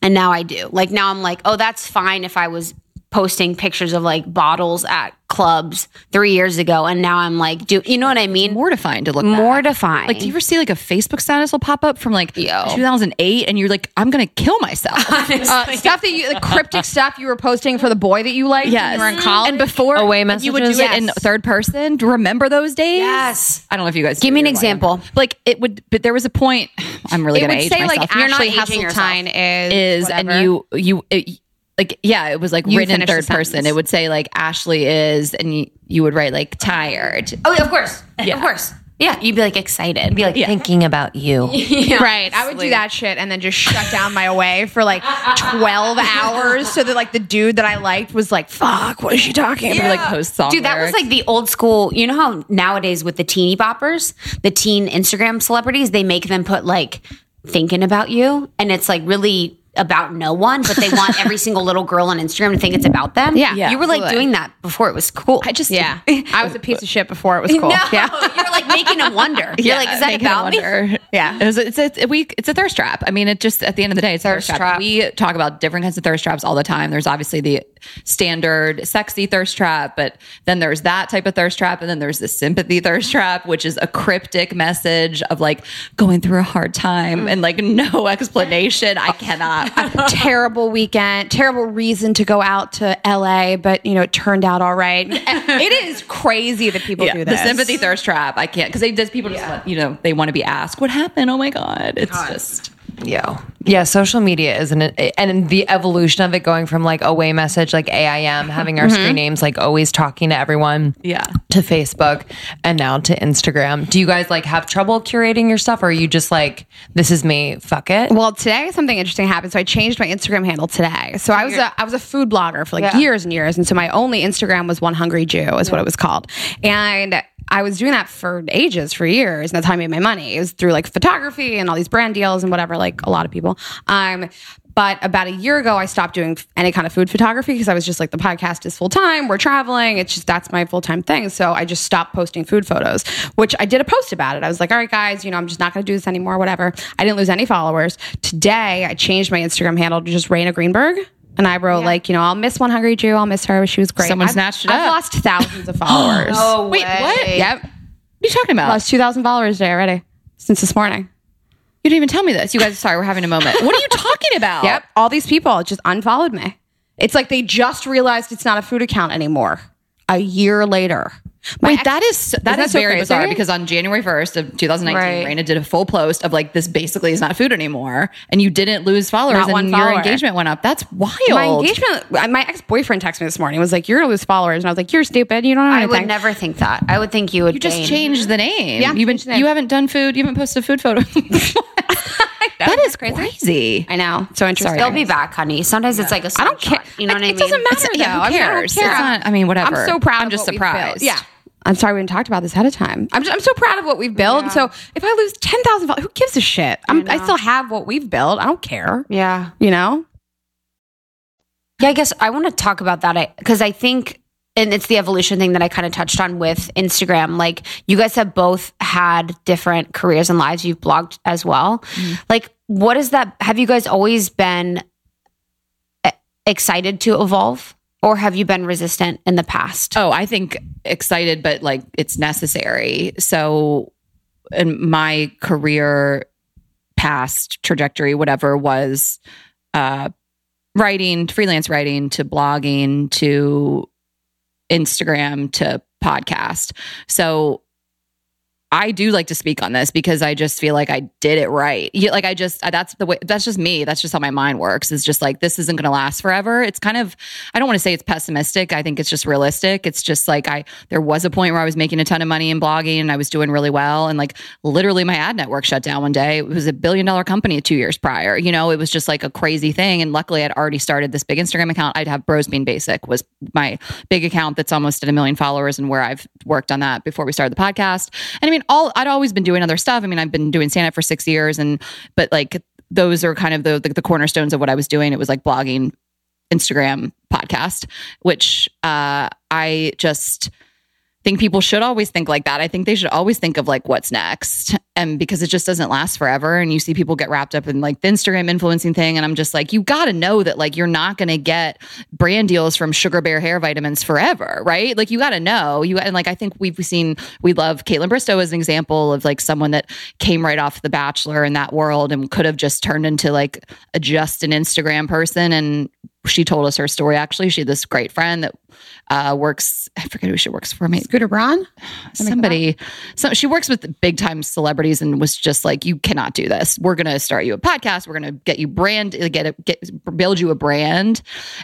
And now I do. Like now I'm like, oh, that's fine if I was posting pictures of like bottles at clubs three years ago. And now I'm like, do you know what I mean? mortifying to look back. Mortifying. Like, do you ever see like a Facebook status will pop up from like Yo. 2008 and you're like, I'm going to kill myself. uh, stuff that you, like, cryptic stuff you were posting for the boy that you liked when you were in college. And before Away messages, you would do messages? it in third person. Do you remember those days? Yes. I don't know if you guys Give me an or whatever. example. Like it would, but there was a point. I'm really it going to would age say myself. like You're not Ashley aging Hesseltine is is whatever. and you you it, like yeah it was like You written in third person it would say like ashley is and you, you would write like tired Oh, of course. Of course. Yeah. You'd be like excited. Be like, Thinking about you. Right. I would do that shit and then just shut down my away for like 12 hours so that like the dude that I liked was like, fuck, what is she talking about? would, like post song Dude, that was like the old school. You know how nowadays with the teeny boppers, the teen Instagram celebrities, they make them put like thinking about you, and it's like really about no one, but they want every single little girl on Instagram to think it's about them. Yeah. you were like absolutely. doing that before it was cool. i just Yeah. I was a piece of shit before it was cool. no, Yeah. you're like making them wonder. You're like, is that about me? Yeah. it was, it's a, we it's a thirst trap. I mean, it just at the end of the day, it's a thirst, Thirst trap. trap. We talk about different kinds of thirst traps all the time. There's obviously the standard sexy thirst trap, but then there's that type of thirst trap, and then there's the sympathy thirst trap, which is a cryptic message of like going through a hard time and like no explanation. I cannot. Terrible weekend, terrible reason to go out to LA, but you know, it turned out all right. it is crazy that people do this. the sympathy thirst trap. I can't because they just people just want, you know they want to be asked what happened. Oh my god, it's just Yeah. Yeah. Social media isn't? And the evolution of it going from like away message, like AIM, having our screen mm-hmm. names, like always talking to everyone. Yeah. To Facebook and now to Instagram. Do you guys like have trouble curating your stuff or are you just like, this is me, fuck it? Well, today something interesting happened. So I changed my Instagram handle today. So I was a I was a food blogger for like years and years, and so my only Instagram was One Hungry Jew, is what it was called, and. I was doing that for ages, for years, and that's how I made my money. It was through like photography and all these brand deals and whatever, like a lot of people. Um, but about a year ago, I stopped doing any kind of food photography because I was just like, the podcast is full time. We're traveling. It's just that's my full time thing. So I just stopped posting food photos, which I did a post about it. I was like, all right, guys, you know, I'm just not going to do this anymore, whatever. I didn't lose any followers. Today, I changed my Instagram handle to just Rayna Greenberg. And I wrote like, you know, I'll miss One Hungry Jew. I'll miss her. She was great. Someone I've- snatched it I've up. lost thousands of followers. Oh, Wait, what? Yep. What are you talking about? Lost 2,000 followers today already since this morning. You didn't even tell me this. You guys, sorry, we're having a moment. What are you talking about? Yep. All these people just unfollowed me. It's like they just realized it's not a food account anymore. A year later. My Wait, ex- that is that that is so very crazy? bizarre because on January first of 2019, Right. Rayna did a full post of like this basically is not food anymore, and you didn't lose followers, Not and one your follower. engagement went up. That's wild. Uh, my engagement. My ex boyfriend texted me this morning. Was like, "You're gonna lose followers," and I was like, "You're stupid. You don't know I would never think that. I would think you would You just gain. changed the name. Yeah, you've been, the name. you haven't done food. You haven't posted a food photo. that is crazy. I know. So interesting. They'll be back, honey. Sometimes it's like a I don't care. You know what I mean? it doesn't matter It's- yeah, though. who I mean, I don't cares? care. It's not- I mean, whatever. I'm so proud. I'm of just what we've surprised. Yeah. I'm sorry we didn't talk about this ahead of time. I'm just, I'm so proud of what we've built. So if I lose ten thousand, who gives a shit? I'm, I, still have what we've built. I don't care. Yeah. You know. Yeah, I guess I want to talk about that because I think, and it's the evolution thing that I kind of touched on with Instagram. Like, you guys have both had different careers and lives. You've blogged as well. Mm-hmm. Like, what is that? Have you guys always been e- excited to evolve, or have you been resistant in the past? Oh, I think excited, but like it's necessary. So, in my career past trajectory, whatever was uh, writing, freelance writing to blogging to Instagram to podcast. So, I do like to speak on this because I just feel like I did it right. Like I just that's the way that's just me. That's just how my mind works. It's just like this isn't going to last forever. It's kind of I don't want to say it's pessimistic. I think it's just realistic. It's just like I there was a point where I was making a ton of money in blogging and I was doing really well and like literally my ad network shut down one day. It was a billion dollar company 2 years prior. You know, it was just like a crazy thing and luckily I'd already started this big Instagram account. I'd have Bros Being Basic was my big account that's almost at a million followers and where I've worked on that before we started the podcast. And I mean all I'd always been doing other stuff. I mean I've been doing stand up for 6 years and but like those are kind of the, the the cornerstones of what I was doing. It was like blogging, Instagram podcast, which uh, I just think people should always think like that. I think they should always think of like what's next. And because it just doesn't last forever. And you see people get wrapped up in like the Instagram influencing thing. And I'm just like, you got to know that like you're not going to get brand deals from Sugar Bear hair vitamins forever, right? Like you got to know. You and like I think we've seen we love Kaitlyn Bristowe as an example of like someone that came right off The Bachelor in that world and could have just turned into like a just an Instagram person. And she told us her story. Actually, she had this great friend that uh, works. I forget who she works for. Maybe Scooter Braun. somebody. So she works with big time celebrities and was just like, "You cannot do this. We're going to start you a podcast. We're going to get you brand, get it, get build you a brand."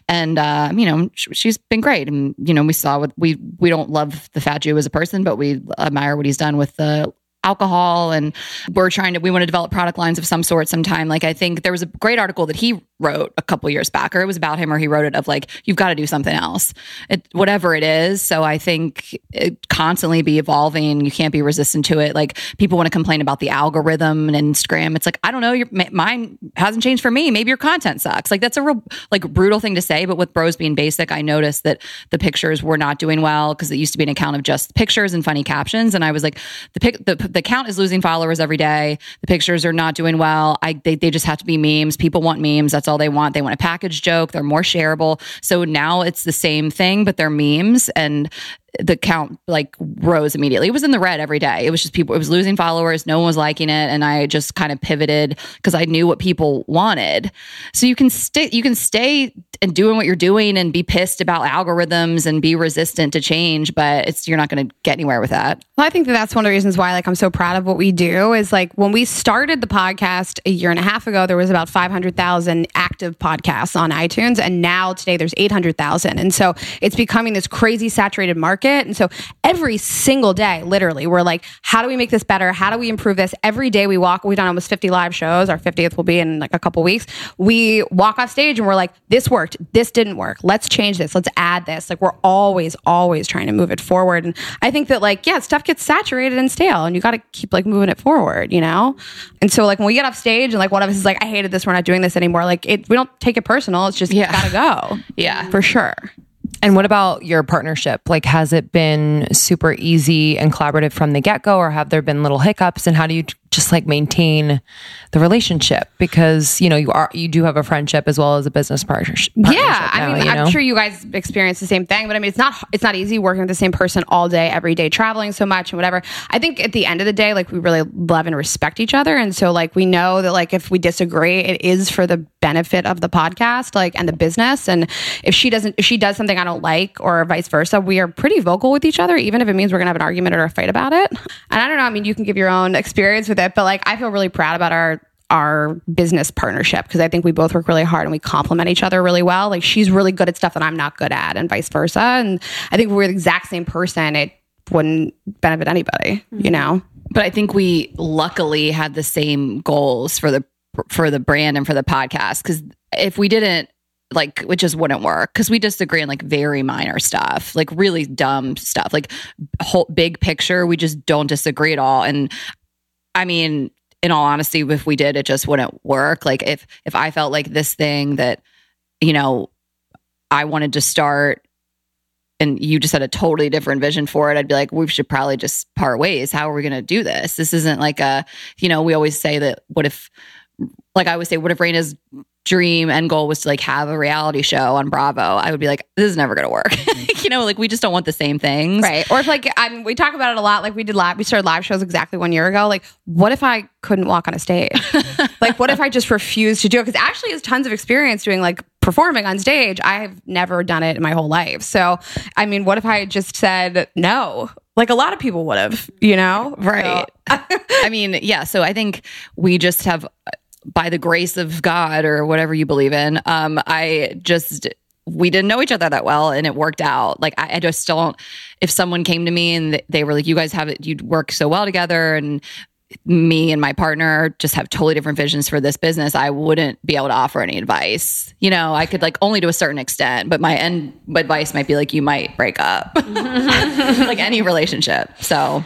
And uh, you know, sh- she's been great. And you know, we saw what we we don't love the fat Jew as a person, but we admire what he's done with the alcohol and we're trying to we want to develop product lines of some sort sometime. Like i think there was a great article that he wrote a couple years back or it was about him or he wrote it of like you've got to do something else. It, whatever it is. So i think it constantly be evolving. You can't be resistant to it. Like people want to complain about the algorithm and instagram. It's like i don't know. Your mine hasn't changed for me. Maybe your content sucks. Like that's a real like brutal thing to say but with bros being basic i noticed that the pictures were not doing well because it used to be an account of just pictures and funny captions. And i was like the pic the, the account is losing followers every day. The pictures are not doing well. I they, they just have to be memes. People want memes. That's all they want. They want a package joke. They're more shareable. So now it's the same thing but they're memes. And the count like rose immediately. It was in the red every day. It was just people, it was losing followers. No one was liking it. And I just kind of pivoted because I knew what people wanted. So you can stay, you can stay and doing what you're doing and be pissed about algorithms and be resistant to change, but it's, you're not going to get anywhere with that. Well, I think that that's one of the reasons why like I'm so proud of what we do is like when we started the podcast a year and a half ago, there was about 500,000 active podcasts on iTunes. And now today there's 800,000. And so it's becoming this crazy saturated market. And so every single day, literally, we're like, how do we make this better? How do we improve this? Every day we walk, we've done almost 50 live shows. Our 50th will be in like a couple weeks. We walk off stage and we're like, this worked. This didn't work. Let's change this. Let's add this. Like we're always, always trying to move it forward. And I think that like, yeah, stuff gets saturated and stale and you got to keep like moving it forward, you know? And so like when we get off stage and like one of us is like, I hated this. We're not doing this anymore. Like it, we don't take it personal. It's just, yeah. gotta go. Yeah. For sure. And what about your partnership? Like, has it been super easy and collaborative from the get go, or have there been little hiccups? And how do you just like maintain the relationship? Because you know you are you do have a friendship as well as a business partnership. Yeah, I mean, I'm sure you guys experience the same thing, but I mean, it's not it's not easy working with the same person all day, every day, traveling so much and whatever. I think at the end of the day, like we really love and respect each other, and so like we know that like if we disagree, it is for the benefit of the podcast, like and the business. And if she doesn't, if she does something I don't like, or vice versa, we are pretty vocal with each other, even if it means we're gonna have an argument or a fight about it. And I don't know. I mean, you can give your own experience with it, but like I feel really proud about our our business partnership because I think we both work really hard and we complement each other really well. Like she's really good at stuff that I'm not good at, and vice versa. And I think we're the exact same person. It wouldn't benefit anybody, mm-hmm. you know. But I think we luckily had the same goals for the for the brand and for the podcast because if we didn't like it just wouldn't work because we disagree on like very minor stuff like really dumb stuff like whole big picture we just don't disagree at all and i mean in all honesty if we did it just wouldn't work like if if i felt like this thing that you know i wanted to start and you just had a totally different vision for it, I'd be like, we should probably just part ways. How are we going to do this? This isn't like a, you know, we always say that what if like I would say, what if Rayna's dream and goal was to like have a reality show on Bravo? I would be like, this is never going to work. Mm-hmm. you know, like we just don't want the same things, right? Or if like I mean, we talk about it a lot. Like we did live, we started live shows exactly one year ago. Like, what if I couldn't walk on a stage? like, what if I just refused to do it? Because Ashley has tons of experience doing like performing on stage. I have never done it in my whole life. So, I mean, what if I just said no? Like a lot of people would have, you know? Right. So. I mean, yeah. So I think we just have by the grace of God or whatever you believe in, um, I just we didn't know each other that well and it worked out. Like I, I just don't if someone came to me and they were like, You guys have it you work so well together and me and my partner just have totally different visions for this business, I wouldn't be able to offer any advice. You know, I could like only to a certain extent, but my end advice might be like you might break up. like any relationship. So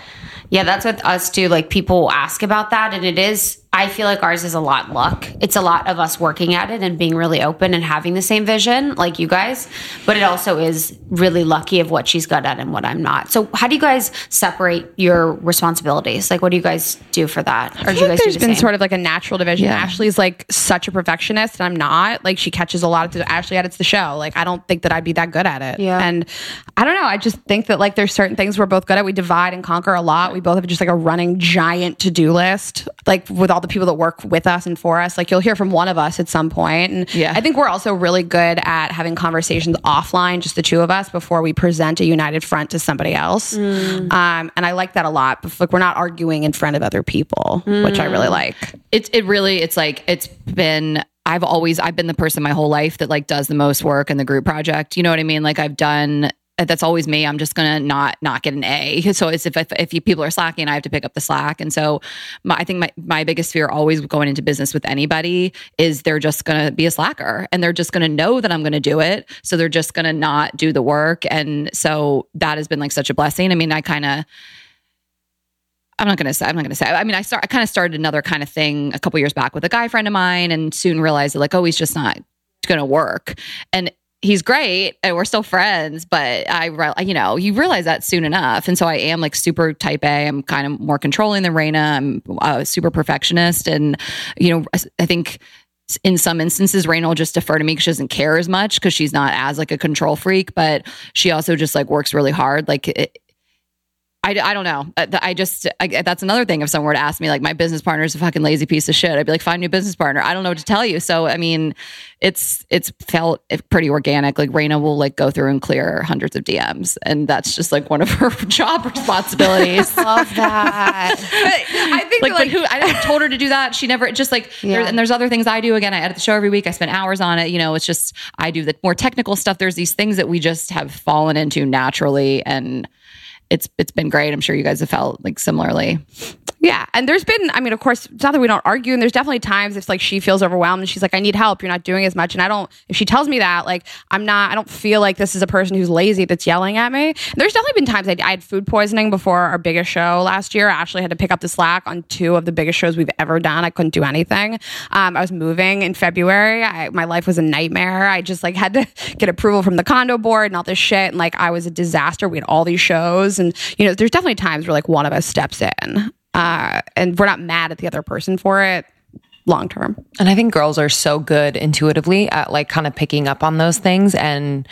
yeah, that's what us too. Like people ask about that, and it is I feel like ours is a lot luck. It's a lot of us working at it and being really open and having the same vision like you guys. But it also is really lucky of what she's good at and what I'm not. So how do you guys separate your responsibilities? Like what do you guys do for that? Or do you guys there's the been same? sort of like a natural division. Yeah. Ashley's like such a perfectionist and I'm not. Like she catches a lot of the, Ashley edits the show. Like I don't think that I'd be that good at it. Yeah. And I don't know. I just think that like there's certain things we're both good at. We divide and conquer a lot. We both have just like a running giant to-do list. Like with all the people that work with us and for us. Like you'll hear from one of us at some point. And yeah. I think we're also really good at having conversations offline, just the two of us, before we present a united front to somebody else. Mm. Um, and I like that a lot. Like we're not arguing in front of other people, mm. which I really mm. like. It's it really it's like it's been I've always I've been the person my whole life that like does the most work in the group project. You know what I mean? Like I've done Uh, that's always me. I'm just gonna not not get an A. So it's if if, if you, people are slacking, I have to pick up the slack. And so my, I think my my biggest fear always going into business with anybody is they're just gonna be a slacker and they're just gonna know that I'm gonna do it. So they're just gonna not do the work. And so that has been like such a blessing. I mean, I kind of. I'm not gonna say. I'm not gonna say. I mean, I start. I kind of started another kind of thing a couple years back with a guy friend of mine, and soon realized that like, oh, he's just not going to work. And he's great and we're still friends but i you know you realize that soon enough. And so i am like super type a. I'm kind of more controlling than Rayna i'm a super perfectionist. And you know i think in some instances, Rayna will just defer to me because she doesn't care as much because she's not as like a control freak, but she also just like works really hard. Like it, I, I don't know. Uh, I just, I, that's another thing. If someone were to ask me, like, my business partner is a fucking lazy piece of shit, I'd be like, find a new business partner. I don't know what to tell you. So, I mean, it's, it's felt pretty organic. Like, Rayna will like go through and clear hundreds of DMs. And that's just like one of her job responsibilities. Love that. I think like, like, who, I told her to do that. She never, just like, there, and there's other things I do. Again, I edit the show every week. I spend hours on it. You know, it's just, I do the more technical stuff. There's these things that we just have fallen into naturally. And, it's it's been great. I'm sure you guys have felt like similarly. Yeah. And there's been, I mean, of course, it's not that we don't argue. And there's definitely times if like she feels overwhelmed and she's like, I need help. You're not doing as much. And I don't, if she tells me that, like, I'm not, I don't feel like this is a person who's lazy that's yelling at me. There's definitely been times I, I had food poisoning before our biggest show last year. Ashley had to pick up the slack on two of the biggest shows we've ever done. I couldn't do anything. Um, I was moving in February. I, my life was a nightmare. I just like had to get approval from the condo board and all this shit. And like, I was a disaster. We had all these shows. And, you know, there's definitely times where like one of us steps in uh, and we're not mad at the other person for it long term. And I think girls are so good intuitively at like kind of picking up on those things and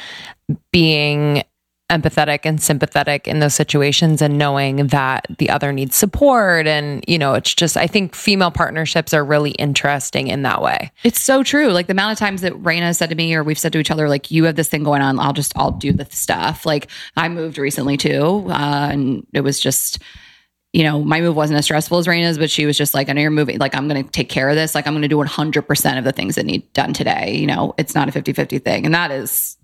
being empathetic and sympathetic in those situations and knowing that the other needs support and you know it's just I think female partnerships are really interesting in that way. It's so true. Like the amount of times that Rayna said to me, or we've said to each other, like, you have this thing going on. I'll just, I'll do the stuff. Like I moved recently too. Uh, and it was just, you know, my move wasn't as stressful as Rayna's, but she was just like, I know you're moving. Like, I'm going to take care of this. Like, I'm going to do 100% of the things that need done today. You know, it's not a 50 50 thing. And that is,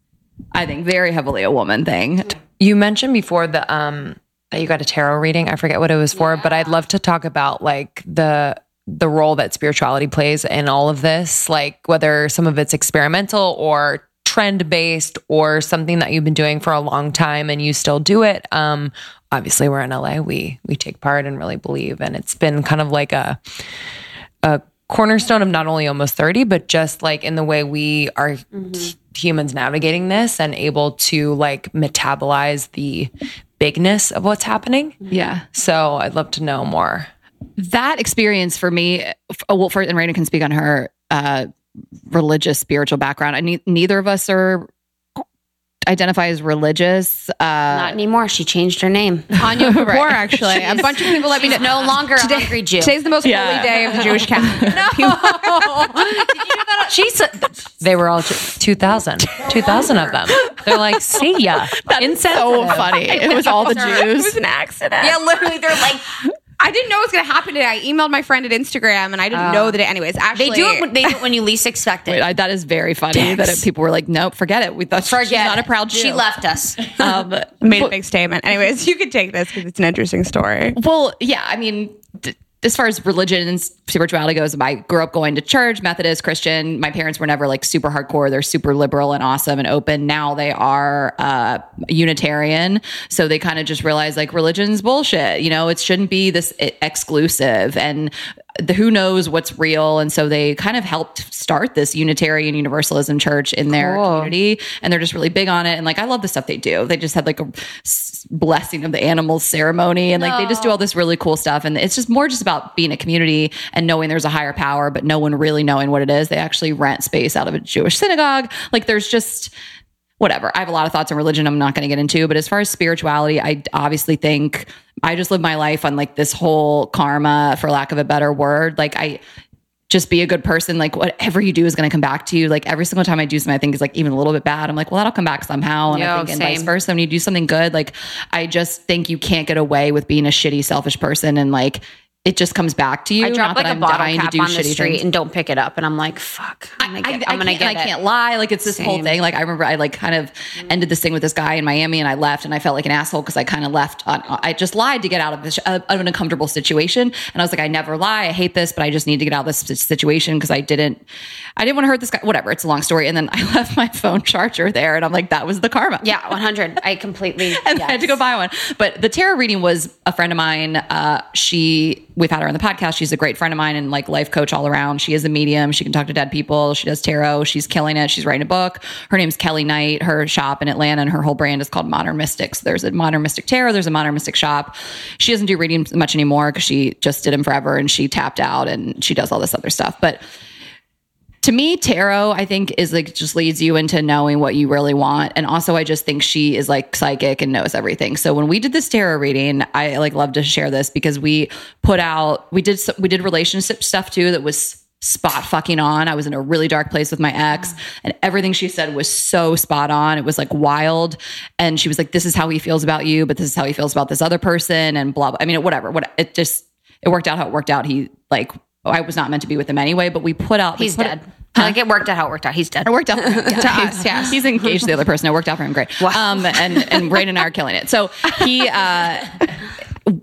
I think, very heavily a woman thing. You mentioned before the um that you got a tarot reading. I forget what it was for, but I'd love to talk about like the the role that spirituality plays in all of this, like whether some of it's experimental or trend based or something that you've been doing for a long time and you still do it. Um obviously we're in LA. We we take part and really believe and it's been kind of like a a cornerstone of not only almost 30 but just like in the way we are humans navigating this and able to like metabolize the bigness of what's happening Yeah. so i'd love to know more that experience for me, f- well, for, and Raina can speak on her uh, religious, spiritual background. I ne- neither of us are identify as religious. Uh, Not anymore. She changed her name. Anya Kapoor, actually. A bunch of people let me know. No longer a hungry Jew. Today's the most Yeah. holy day of the Jewish calendar. she's they were all 2000 2000 of them they're like see ya insensitive. so funny. It was all the Jews. It Jews. was an accident. yeah, literally, they're like I didn't know it was going to happen today. I emailed my friend at Instagram and I didn't know that it, anyways. Actually, they do it. When, they do it when you least expect it. Wait, I, that is very funny that it, people were like, nope, forget it. We thought she's Forget not it. a proud Jew. She left us. Um, made a big statement. Anyways, you could take this because it's an interesting story. Well, yeah, I mean, d- as far as religion and spirituality goes, I grew up going to church, Methodist, Christian. My parents were never like super hardcore. They're super liberal and awesome and open. Now they are uh, Unitarian. So they kind of just realize like religion's bullshit. You know, it shouldn't be this e- exclusive and the, who knows what's real. And so they kind of helped start this Unitarian Universalism church in their community. And they're just really big on it. And like, I love the stuff they do. They just had like a blessing of the animals ceremony and like they just do all this really cool stuff. And it's just more just about being a community and knowing there's a higher power, but no one really knowing what it is. They actually rent space out of a Jewish synagogue. Like there's just, whatever. I have a lot of thoughts on religion I'm not going to get into, but as far as spirituality, I obviously think I just live my life on like this whole karma, for lack of a better word. Like I just be a good person. Like whatever you do is going to come back to you. Like every single time I do something I think is like even a little bit bad, I'm like, well, that'll come back somehow. And I think and vice versa. When you do something good, like I just think you can't get away with being a shitty, selfish person. And like, it just comes back to you. I drop Not like a I'm bottle cap to do on the street things. and don't pick it up, and I'm like, "Fuck, I'm gonna get, I, I, am gonna get and it." I can't lie. Like it's this whole thing. Like I remember I like kind of ended this thing with this guy in Miami and I left and I felt like an asshole because I kind of left on, I just lied to get out of this, out of an uncomfortable situation. And I was like, I never lie. I hate this, but I just need to get out of this situation because I didn't, I didn't want to hurt this guy. Whatever. It's a long story. And then I left my phone charger there and I'm like, that was the karma. Yeah, 100. I completely. and I had to go buy one. But the tarot reading was a friend of mine. Uh, she, we've had her on the podcast. She's a great friend of mine and like life coach all around. She is a medium. She can talk to dead people. She does tarot. She's killing it. She's writing a book. Her name's Kelly Knight. Her shop in Atlanta and her whole brand is called Modern Mystics. There's a Modern Mystic Tarot. There's a Modern Mystic shop. She doesn't do readings much anymore because she just did them forever and she tapped out and she does all this other stuff. But to me, tarot, I think, is like just leads you into knowing what you really want. And also, I just think she is like psychic and knows everything. So when we did this tarot reading, I like love to share this because we put out, we did, we did relationship stuff too that was spot fucking on. I was in a really dark place with my ex and everything she said was so spot on. It was like wild. And she was like, this is how he feels about you, but this is how he feels about this other person and blah, blah. I mean, whatever, what it just, it worked out how it worked out. He like, I was not meant to be with him anyway, but we put out, He's put dead. Like it worked out how it worked out. He's dead. it worked out for him. to us, yes. He's engaged to the other person. It worked out for him great. Um, and and Rain and I are killing it. So he, uh,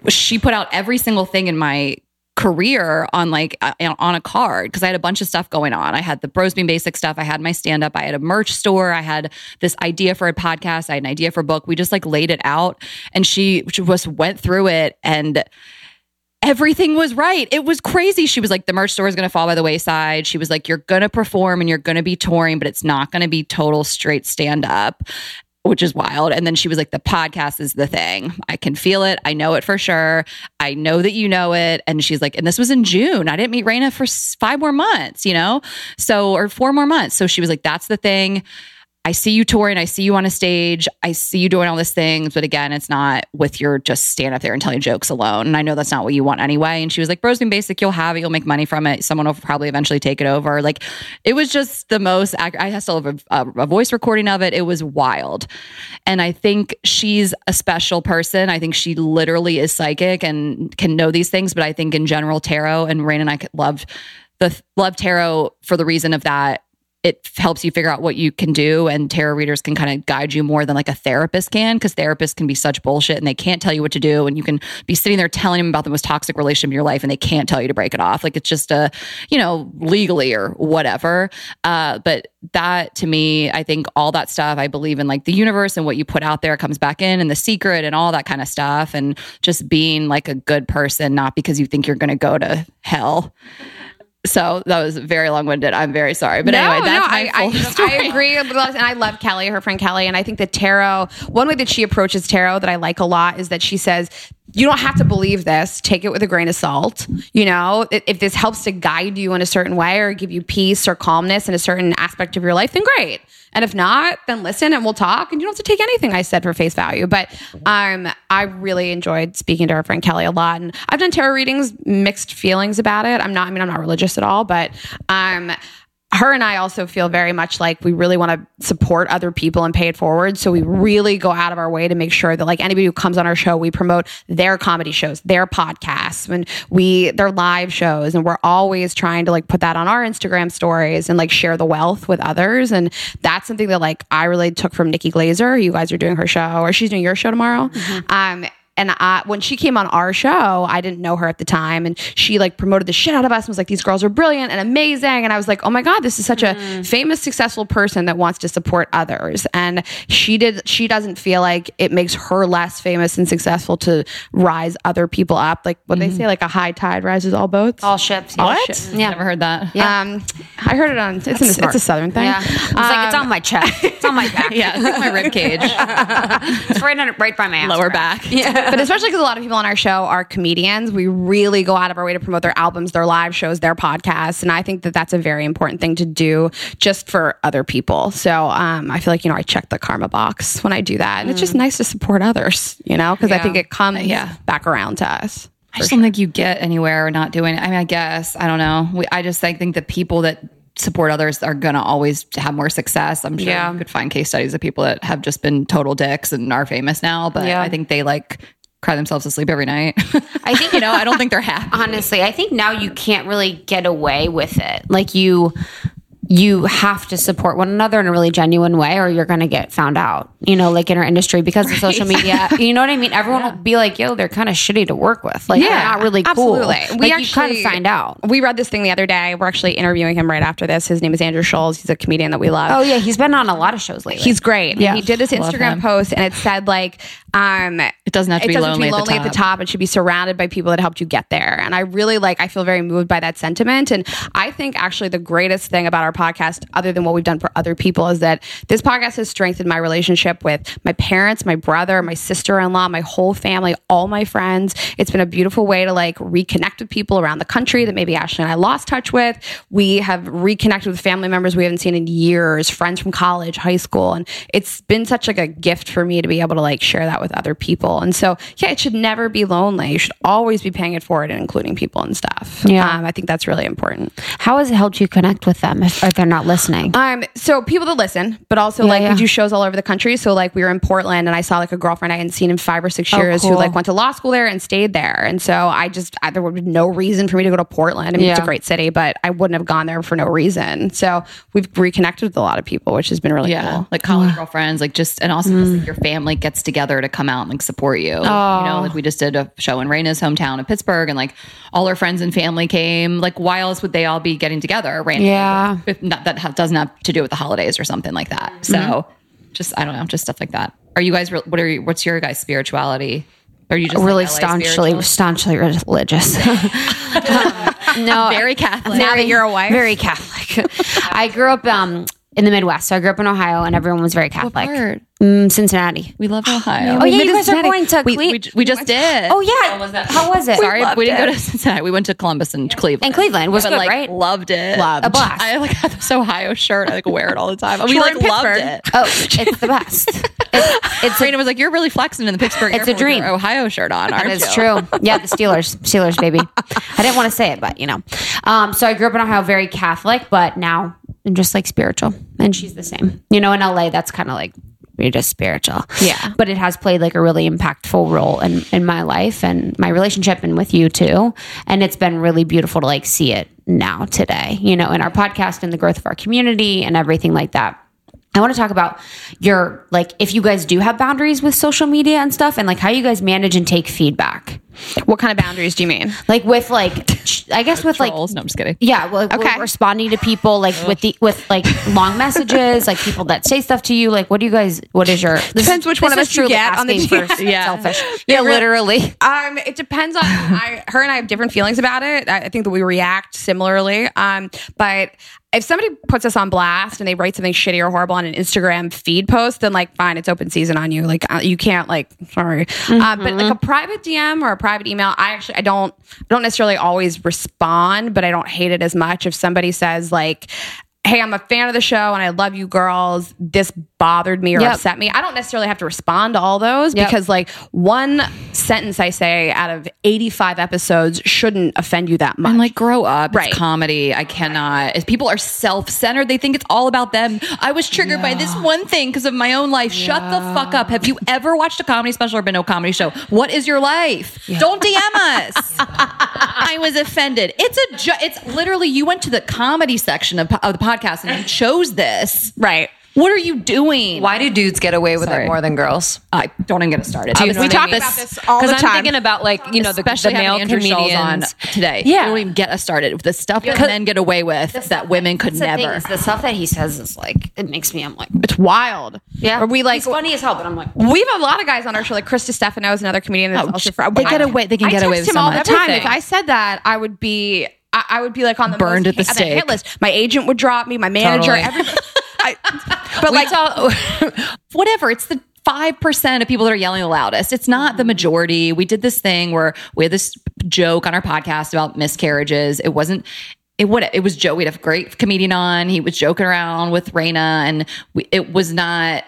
she put out every single thing in my career on like uh, on a card because I had a bunch of stuff going on. I had the Bros Being Basic stuff. I had my stand up. I had a merch store. I had this idea for a podcast. I had an idea for a book. We just like laid it out, and she just went through it and everything was right. It was crazy. She was like, the merch store is going to fall by the wayside. She was like, you're going to perform and you're going to be touring, but it's not going to be total straight stand up, which is wild. And then she was like, the podcast is the thing. I can feel it. I know it for sure. I know that you know it. And she's like, and this was in June. I didn't meet Rayna for five more months, you know? So, or four more months. So she was like, that's the thing. I see you touring. I see you on a stage. I see you doing all these things. But again, it's not with your just stand up there and telling jokes alone. And I know that's not what you want anyway. And she was like, Bros Being Basic, you'll have it. You'll make money from it. Someone will probably eventually take it over. Like it was just the most, I still have a, a, a voice recording of it. It was wild. And I think she's a special person. I think she literally is psychic and can know these things. But I think in general, tarot and Rain and I loved the love tarot for the reason of that it helps you figure out what you can do and tarot readers can kind of guide you more than like a therapist can because therapists can be such bullshit and they can't tell you what to do and you can be sitting there telling them about the most toxic relationship in your life and they can't tell you to break it off. Like it's just a you know legally or whatever. Uh, but that to me i think all that stuff i believe in like the universe and what you put out there comes back in and the secret and all that kind of stuff and just being like a good person not because you think you're going to go to hell so that was very long winded. I'm very sorry. But anyway, that's my I, full I, story. I agree. And I love Kelly, her friend Kelly. And I think that tarot, one way that she approaches tarot that I like a lot is that she says, you don't have to believe this. Take it with a grain of salt. You know, if, this helps to guide you in a certain way or give you peace or calmness in a certain aspect of your life, then great. And if not, then listen and we'll talk. And you don't have to take anything I said for face value. But um, I really enjoyed speaking to our friend Kelly a lot. And I've done tarot readings, mixed feelings about it. I'm not, I mean, I'm not religious at all, but um, her and I also feel very much like we really want to support other people and pay it forward. So we really go out of our way to make sure that like anybody who comes on our show, we promote their comedy shows, their podcasts, and we their live shows, and we're always trying to like put that on our Instagram stories and like share the wealth with others. And that's something that like I really took from Nikki Glazer. You guys are doing her show, or she's doing your show tomorrow. Um, and I, when she came on our show, I didn't know her at the time, and she like promoted the shit out of us and was like, "These girls are brilliant and amazing." And I was like, "Oh my god, this is such a famous, successful person that wants to support others." And she did. She doesn't feel like it makes her less famous and successful to rise other people up. Like what they say, like a high tide rises all boats. All ships. All yeah. ships. Yeah. Never heard that. Um, I heard it on. It's, an, it's a southern thing. Yeah. It's like it's on my chest. It's on my back. Yeah, it's like my rib cage, It's right on right by my ass. lower back. back. But especially because a lot of people on our show are comedians, we really go out of our way to promote their albums, their live shows, their podcasts, and I think that that's a very important thing to do just for other people. So um, I feel like you know I check the karma box when I do that, and it's just nice to support others, you know, because I think it comes Yeah. back around to us. I just don't think you get anywhere not doing it. I mean, I guess I don't know. We, I just I think the people that support others are gonna always have more success. I'm sure Yeah. you could find case studies of people that have just been total dicks and are famous now, but Yeah. I think they like cry themselves to sleep every night. I think you know, I don't think they're happy. honestly i think now you can't really get away with it like you you have to support one another in a really genuine way or you're going to get found out you know like in our industry because of social media you know what i mean everyone will be like yo they're kind of shitty to work with like they're not really cool Absolutely. like you kind of find out We read this thing the other day. We're actually interviewing him right after this. His name is Andrew Schulz. He's a comedian that we love. oh yeah he's been on a lot of shows lately He's great. Yeah, he did this Instagram post and it said like, um, doesn't have to be doesn't lonely, have to be lonely at, the at the top. It should be surrounded by people that helped you get there. And I really like, I feel very moved by that sentiment. And I think actually the greatest thing about our podcast, other than what we've done for other people, is that this podcast has strengthened my relationship with my parents, my brother, my sister in law, my whole family, all my friends. It's been a beautiful way to like reconnect with people around the country that maybe Ashley and I lost touch with. We have reconnected with family members we haven't seen in years, friends from college, high school. And it's been such like a gift for me to be able to like share that with other people. And so, yeah, it should never be lonely. You should always be paying it forward and including people and stuff. Yeah. Um, I think that's really important. How has it helped you connect with them if, if they're not listening? Um, so people that listen, but also like yeah. we do shows all over the country. So like we were in Portland and I saw like a girlfriend I hadn't seen in five or six years who Oh, cool. like went to law school there and stayed there. And so I just I, there would be no reason for me to go to Portland. I mean, it's a great city, but I wouldn't have gone there for no reason. So we've reconnected with a lot of people, which has been really Yeah, cool. like college girlfriends, like just, and also 'cause, like, your family gets together to come out and like support you. You know, like we just did a show in Rayna's hometown of Pittsburgh, and like all her friends and family came. Like, why else would they all be getting together? Randomly? Yeah. if not, that ha- doesn't have to do with the holidays or something like that. So, just I don't know, just stuff like that. Are you guys? re- What are you? What's your guys' spirituality? Are you just really LA staunchly, spiritual? staunchly religious. Um, no, very Catholic? Now that you're a wife, very Catholic. I grew up um, in the Midwest, so I grew up in Ohio, and everyone was very Catholic. part? Mm, Cincinnati. we love Ohio. Oh yeah, you guys are going to we, Cle- we, we just did. Oh yeah, how was it? Sorry, we, didn't go to Cincinnati. We went to Columbus and Cleveland. And Cleveland was but good, like right? loved it. Loved. A blast. I like had this Ohio shirt. I like wear it all the time. we like loved it. Oh, it's the best. It's, it's Serena was like, "You're really flexing in the Pittsburgh." It's a airport with your dream. Ohio shirt on, aren't That is you? true. Yeah, the Steelers, Steelers, baby. I didn't want to say it, but you know. Um, so I grew up in Ohio, very Catholic, but now I'm just like spiritual, and she's the same. You know, in LA, that's kind of like you're just spiritual. Yeah. but it has played like a really impactful role in in my life and my relationship, and with you too. And it's been really beautiful to like see it now today. You know, in our podcast and the growth of our community and everything like that. I want to talk about your like if you guys do have boundaries with social media and stuff and like how you guys manage and take feedback. what kind of boundaries do you mean? Like with like I guess with like Trolls. No, I'm just kidding. yeah, well, Okay. okay. responding to people like with the with like long messages, like people that say stuff to you. Like, what do you guys? What is your this Depends which one of us you get on the for Yeah. selfish. Yeah, literally. Um, it depends on I, her and I have different feelings about it. I I think that we react similarly. Um, but if somebody puts us on blast and they write something shitty or horrible on an Instagram feed post, then like fine, it's open season on you. Like uh, you can't like sorry. Uh, but like a private DM or a private email, I actually I don't I don't necessarily always respond, but I don't hate it as much if somebody says like. Hey, I'm a fan of the show and I love you girls. This bothered me or Yep. upset me. I don't necessarily have to respond to all those Yep. because like one sentence I say out of 85 episodes shouldn't offend you that much. And like grow up. Right. It's comedy. I cannot. If people are self-centered, they think it's all about them. I was triggered by this one thing because of my own life. Shut the fuck up. Have you ever watched a comedy special or been to a comedy show? What is your life? Don't DM us. I was offended. It's a. Ju- it's literally you went to the comedy section of, of the podcast and you chose this. right. What are you doing? Why do dudes get away with Sorry. it more than girls? I don't even get started. Do you know We I talk mean? about this all the time. Because. I'm thinking about like you know the, the male comedians on today. Yeah. You don't even get us started with the stuff that men get away with that women could the never. is the stuff that he says is like it makes me. I'm like, It's wild. yeah, Or we like He's funny as hell, but I'm like, we have a lot of guys on our show, like Chris Stefano is another comedian. That's Oh, also fr- they get away- they can I get away with him so all the time. If I said that, I would be. I, I would be like on the Burned most, at the stake. hit list. My agent would drop me. My manager. Totally. Everybody. I, but We like, tell- whatever. It's the five percent of people that are yelling the loudest. It's not the majority. We did this thing where we had this joke on our podcast about miscarriages. It wasn't. It would. It was Joe. We had a great comedian on. He was joking around with Raina, and we, it was not.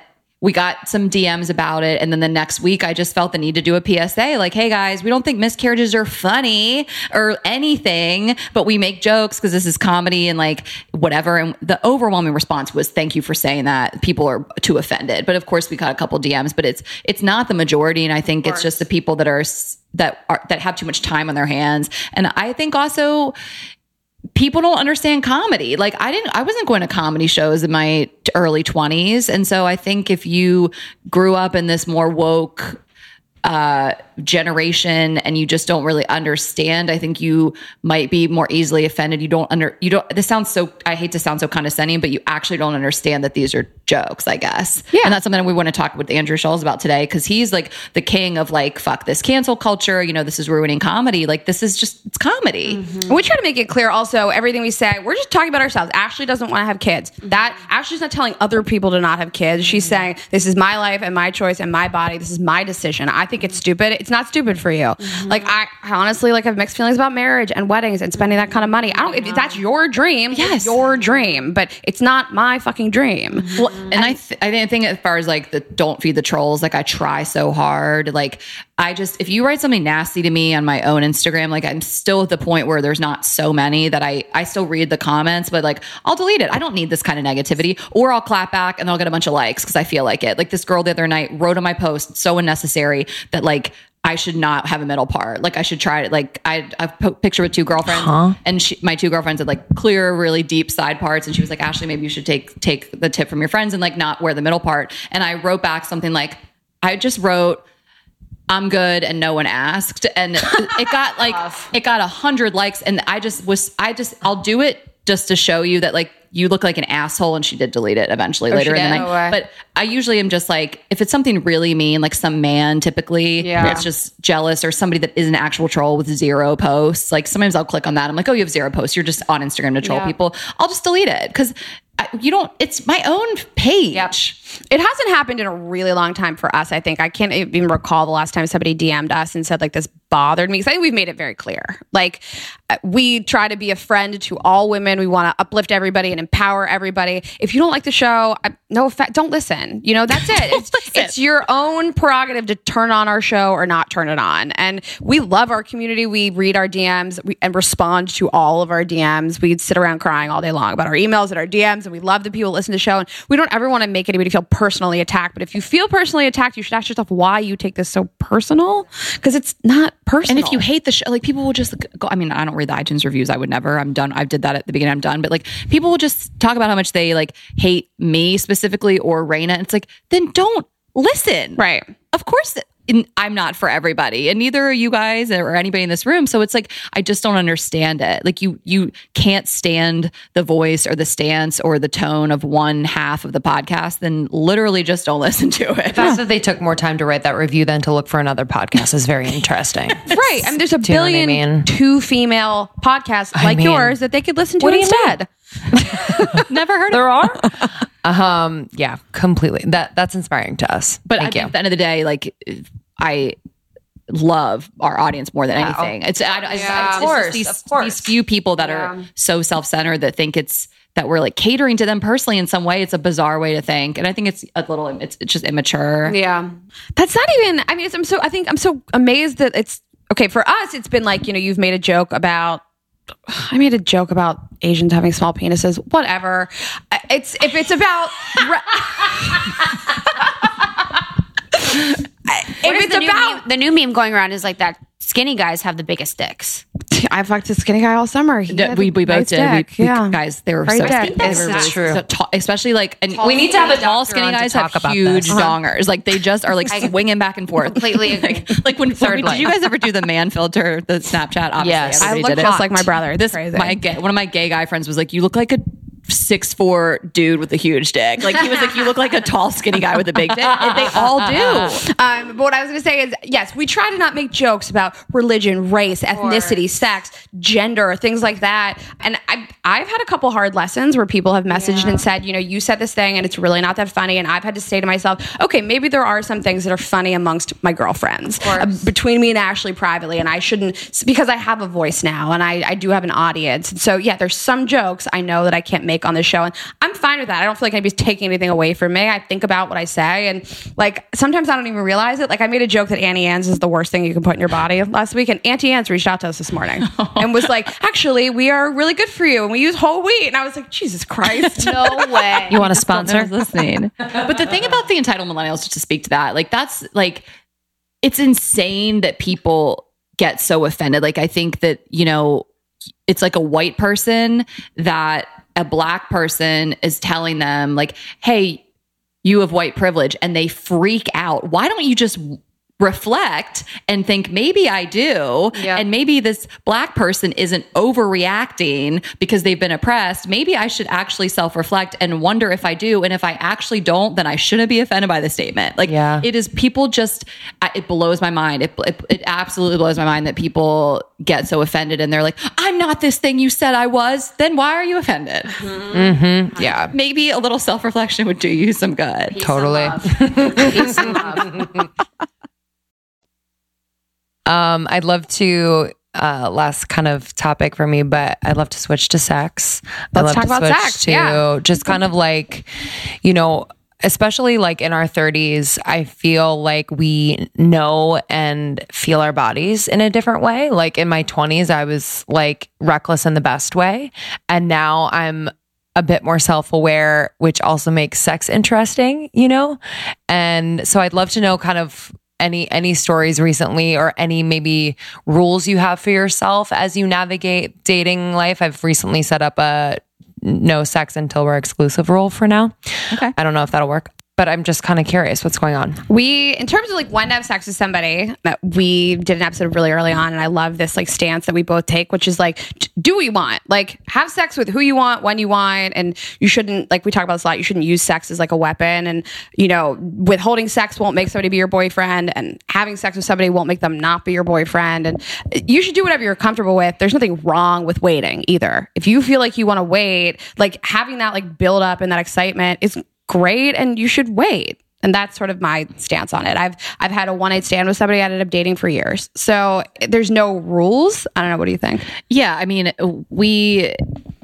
We got some DMs about it, and then the next week, I just felt the need to do a PSA, like, "Hey guys, we don't think miscarriages are funny or anything, but we make jokes because this is comedy and like whatever." And the overwhelming response was, "Thank you for saying that." People are too offended, but of course, we got a couple DMs, but it's it's not the majority, and I think it's just the people that are that are that have too much time on their hands, and I think also people don't understand comedy. Like I didn't I wasn't going to comedy shows in my early 20s and so I think if you grew up in this more woke uh generation and you just don't really understand, I think you might be more easily offended. You don't under, you don't, this sounds so, I hate to sound so condescending, but you actually don't understand that these are jokes, I guess. Yeah. And that's something we want to talk with Andrew Schulz about today because he's like the king of like, fuck this cancel culture. You know, this is ruining comedy. Like, this is just, it's comedy. Mm-hmm. We try to make it clear also, everything we say, we're just talking about ourselves. Ashley doesn't want to have kids. That Ashley's not telling other people to not have kids. She's mm-hmm. saying, This is my life and my choice and my body. This is my decision. I think it's stupid. It's not stupid for you. Mm-hmm. Like I, I honestly like have mixed feelings about marriage and weddings and spending that kind of money. I don't if that's your dream, Yes. your dream, but it's not my fucking dream. Mm-hmm. Well, and I, th- I didn't think as far as like the don't feed the trolls, like I try so hard. Like I just, if you write something nasty to me on my own Instagram, like I'm still at the point where there's not so many that I, I still read the comments, but like I'll delete it. I don't need this kind of negativity or I'll clap back and I'll get a bunch of likes because I feel like it. Like this girl the other night wrote on my post, so unnecessary that like, I should not have a middle part. Like I should try it. Like I, I've po- picture with two girlfriends, and she, my two girlfriends had like clear, really deep side parts, and she was like, "Ashley, maybe you should take take the tip from your friends and like not wear the middle part." And I wrote back something like, "I just wrote." I'm good and no one asked. And it got like it got a hundred likes and I just was I just I'll do it just to show you that like you look like an asshole and she did delete it eventually later in the night. But I usually am just like if it's something really mean like some man typically Yeah. it's just jealous or somebody that is an actual troll with zero posts like sometimes I'll click on that. I'm like oh you have zero posts. You're just on Instagram to troll Yeah. people. I'll just delete it because you don't it's my own page It hasn't happened in a really long time for us. I think I can't even recall the last time somebody DM'd us and said like this bothered me. Because I think we've made it very clear. Like we try to be a friend to all women. We want to uplift everybody and empower everybody. If you don't like the show, I, no effect. Don't listen. You know that's it. It's, it's your own prerogative to turn on our show or not turn it on. And we love our community. We read our DMs we, and respond to all of our DMs. We'd sit around crying all day long about our emails and our DMs, and we love the people listen to the show. And we don't ever want to make anybody feel personally attacked. But if you feel personally attacked, you should ask yourself why you take this so personal because it's not personal. And if you hate the show, like people will just go. I mean, I don't read the iTunes reviews. I would never. I'm done. I did that at the beginning. I'm done. But like people will just talk about how much they like hate me specifically or Rayna. It's like then don't listen. right. Of course, in, I'm not for everybody, and neither are you guys or anybody in this room. So it's like I just don't understand it. Like you, you can't stand the voice or the stance or the tone of one half of the podcast. Then literally just don't listen to it. The fact that they took more time to write that review than to look for another podcast is very interesting. Right. I mean, there's a Do you know I mean? two female podcasts like mean- yours that they could listen to What do you mean? instead. Never heard of there are. Um. Yeah. Completely. That that's inspiring to us. But Thank I, you. at the end of the day, like I love our audience more than anything. It's, I, I, it's, Of course, these, of course. these few people that are so self-centered that think it's that we're like catering to them personally in some way. It's a bizarre way to think, and I think it's a little it's, it's just immature. Yeah. That's not even, I mean, it's, I'm so, I think I'm so amazed that it's, okay, for us, it's been like, you know, you've made a joke about, I made a joke about Asians having small penises, whatever. It's, if it's about, if it's the, new about, meme, the new meme going around is like that skinny guys have the biggest dicks. I fucked a skinny guy all summer. He Yeah, we, we both nice did. We, we- yeah. guys, they were Great so dick. skinny. They That's were really true. so tall, especially like, and We need to have a tall skinny on to guys talk have about huge this. dongers. Like they just are like swinging back and forth. Completely like, like when, when Third we- did you guys ever do the man filter, the Snapchat? Obviously, Yes. I everybody look just like my brother. It's this crazy. my gay, one of my gay guy friends was like, "You look like a six four dude with a huge dick." Like he was like, "You look like a tall skinny guy with a big dick." And they all do. Um, but what I was going to say is, yes, we try to not make jokes about religion, race, ethnicity, sex, gender, things like that. And I, I've had a couple hard lessons where people have messaged and said, you know, you said this thing and it's really not that funny. And I've had to say to myself, okay, maybe there are some things that are funny amongst my girlfriends, uh, between me and Ashley privately, and I shouldn't because I have a voice now and I, I do have an audience. And so, yeah, there's some jokes I know that I can't make on the show, and I'm fine with that. I don't feel like anybody's taking anything away from me. I think about what I say, and like sometimes I don't even realize it. Like I made a joke that Auntie Anne's is the worst thing you can put in your body last week, and Auntie Anne's reached out to us this morning and was like, "Actually, we are really good for you, and we use whole wheat." And I was like, "Jesus Christ!" No way. You want to sponsor? was listening. but the thing about the entitled millennials, just to speak to that, like that's like it's insane that people get so offended. Like I think that, you know, it's like a white person that a black person is telling them like, "Hey, you have white privilege," and they freak out. Why don't you just reflect and think maybe I do. Yeah. and maybe this black person isn't overreacting because they've been oppressed. Maybe I should actually self-reflect and wonder if I do. And if I actually don't then I shouldn't be offended by the statement. Like Yeah. it is people just it blows my mind. It, it, it absolutely blows my mind that people get so offended and they're like I'm not this thing you said I was. Then why are you offended? Mm-hmm. Mm-hmm. Yeah. maybe a little self-reflection would do you some good. Totally. Peace and love. Um, I'd love to uh last kind of topic for me, but I'd love to switch to sex. I'd Let's talk about sex, to yeah. just kind of like, you know, especially like in our 30s, I feel like we know and feel our bodies in a different way. Like in my 20s, I was like reckless in the best way. And now I'm a bit more self aware, which also makes sex interesting, you know? And so I'd love to know kind of any any stories recently or any maybe rules you have for yourself as you navigate dating life. I've recently set up a no sex until we're exclusive rule for now. Okay. I don't know if that'll work, but I'm just kind of curious what's going on. We, in terms of like when to have sex with somebody, we did an episode really early on, and I love this like stance that we both take, which is like, do we want, like have sex with who you want, when you want, and you shouldn't like we talk about this a lot. You shouldn't use sex as like a weapon, and you know, withholding sex won't make somebody be your boyfriend, and having sex with somebody won't make them not be your boyfriend, and uh, you should do whatever you're comfortable with. There's nothing wrong with waiting either. If you feel like you want to wait, like having that like build up and that excitement is great and you should wait. And that's sort of my stance on it. I've I've had a one night stand with somebody I ended up dating for years. So there's no rules. I don't know. What do you think? Yeah, I mean, we.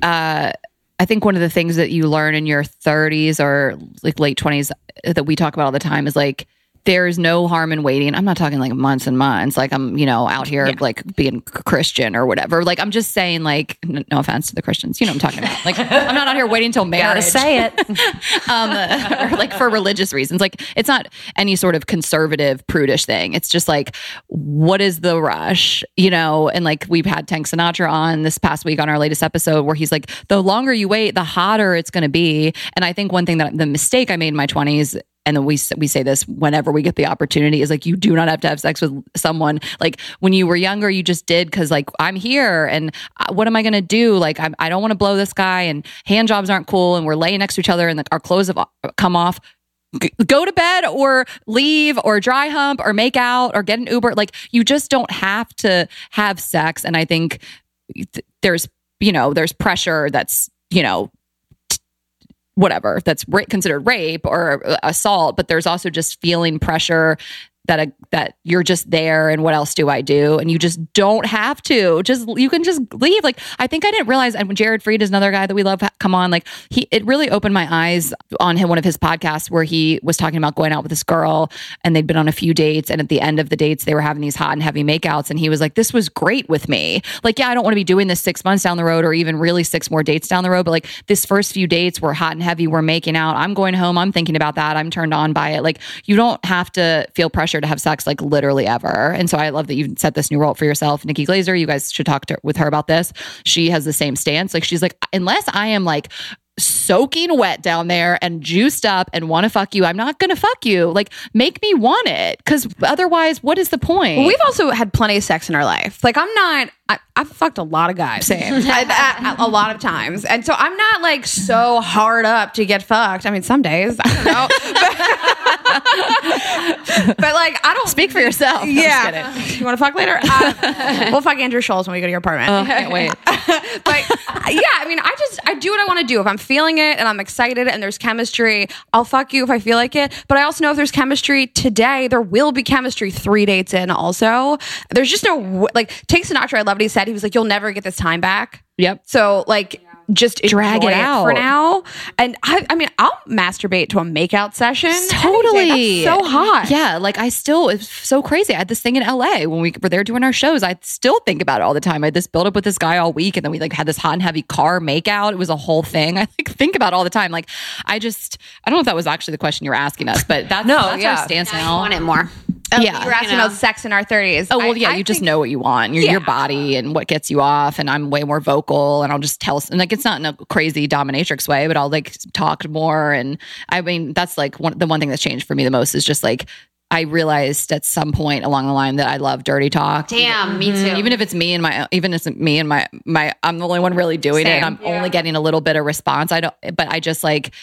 Uh, I think one of the things that you learn in your 30s or like late 20s that we talk about all the time is like there's no harm in waiting. I'm not talking like months and months. Like I'm, you know, out here like being Christian or whatever. Like I'm just saying, like, n- no offense to the Christians, you know what I'm talking about. Like I'm not out here waiting until marriage. say it. um, or like for religious reasons. Like it's not any sort of conservative, prudish thing. It's just like, what is the rush, you know? And like we've had Tank Sinatra on this past week on our latest episode where he's like, the longer you wait, the hotter it's going to be. And I think one thing that the mistake I made in my 20s and then we we say this whenever we get the opportunity is like you do not have to have sex with someone. Like when you were younger you just did because like I'm here and uh, what am I gonna do? Like I'm, I don't want to blow this guy and hand jobs aren't cool and we're laying next to each other and our clothes have uh, come off. Go to bed or leave or dry hump or make out or get an Uber. Like you just don't have to have sex. And I think th- there's you know there's pressure that's you know whatever that's considered rape or uh, assault but there's also just feeling pressure that a, that you're just there and what else do I do? And you just don't have to. Just you can just leave. Like I think I didn't realize and Jared Freid is another guy that we love. Come on. Like he it really opened my eyes on him one of his podcasts where he was talking about going out with this girl and they'd been on a few dates. And at the end of the dates they were having these hot and heavy makeouts. And he was like this was great with me. Like yeah I don't want to be doing this 6 months down the road or even really 6 more dates down the road. But like this first few dates were hot and heavy. We're making out. I'm going home. I'm thinking about that. I'm turned on by it. Like you don't have to feel pressure to have sex like literally ever. And so I love that you set this new role for yourself. Nikki Glazer you guys should talk to, with her about this. She has the same stance. Like she's like unless I am like soaking wet down there and juiced up and want to fuck you, I'm not going to fuck you. Like, make me want it. Because otherwise, what is the point? Well, we've also had plenty of sex in our life. Like I'm not. I, I've fucked a lot of guys. Same. I- a lot of times, and so I'm not like so hard up to get fucked. I mean, some days I don't know, but, but, like I don't Speak for yourself. Yeah, you want to fuck later? Uh, we'll fuck Andrew Schulz when we go to your apartment. Oh, can't wait. but yeah, I mean, I just I do what I want to do. If I'm feeling it and I'm excited and there's chemistry, I'll fuck you if I feel like it. But I also know if there's chemistry today, there will be chemistry three dates in. Also, there's just no like Tank Sinatra. I love what he said. He was like, "You'll never get this time back." Yep. So like. Just Drag enjoy it out. for now, and I, I mean, I'll masturbate to a makeout session. Totally. That's so hot. Yeah. Like, I still, it's so crazy. I had this thing in LA when we were there doing our shows. I still think about it all the time. I had this build up with this guy all week, and then we like had this hot and heavy car makeout. It was a whole thing. I like think about it all the time. Like, I just, I don't know if that was actually the question you were asking us, but that's, No, that's yeah. our stance I now. want it more. Oh, yeah. You were asking know. about sex in our 30s. Oh well, yeah. I you just think- know what you want, your, Yeah. your body, and what gets you off. And I'm way more vocal, and I'll just tell. And like, it's not in a crazy dominatrix way, but I'll like talk more. And I mean, that's like one the one thing that's changed for me the most is just like I realized at some point along the line that I love dirty talk. Damn, me mm-hmm. too. Even if it's me and my, even if it's me and my, my, I'm the only one really doing it. Same. And I'm only getting a little bit of response. I don't, but I just like,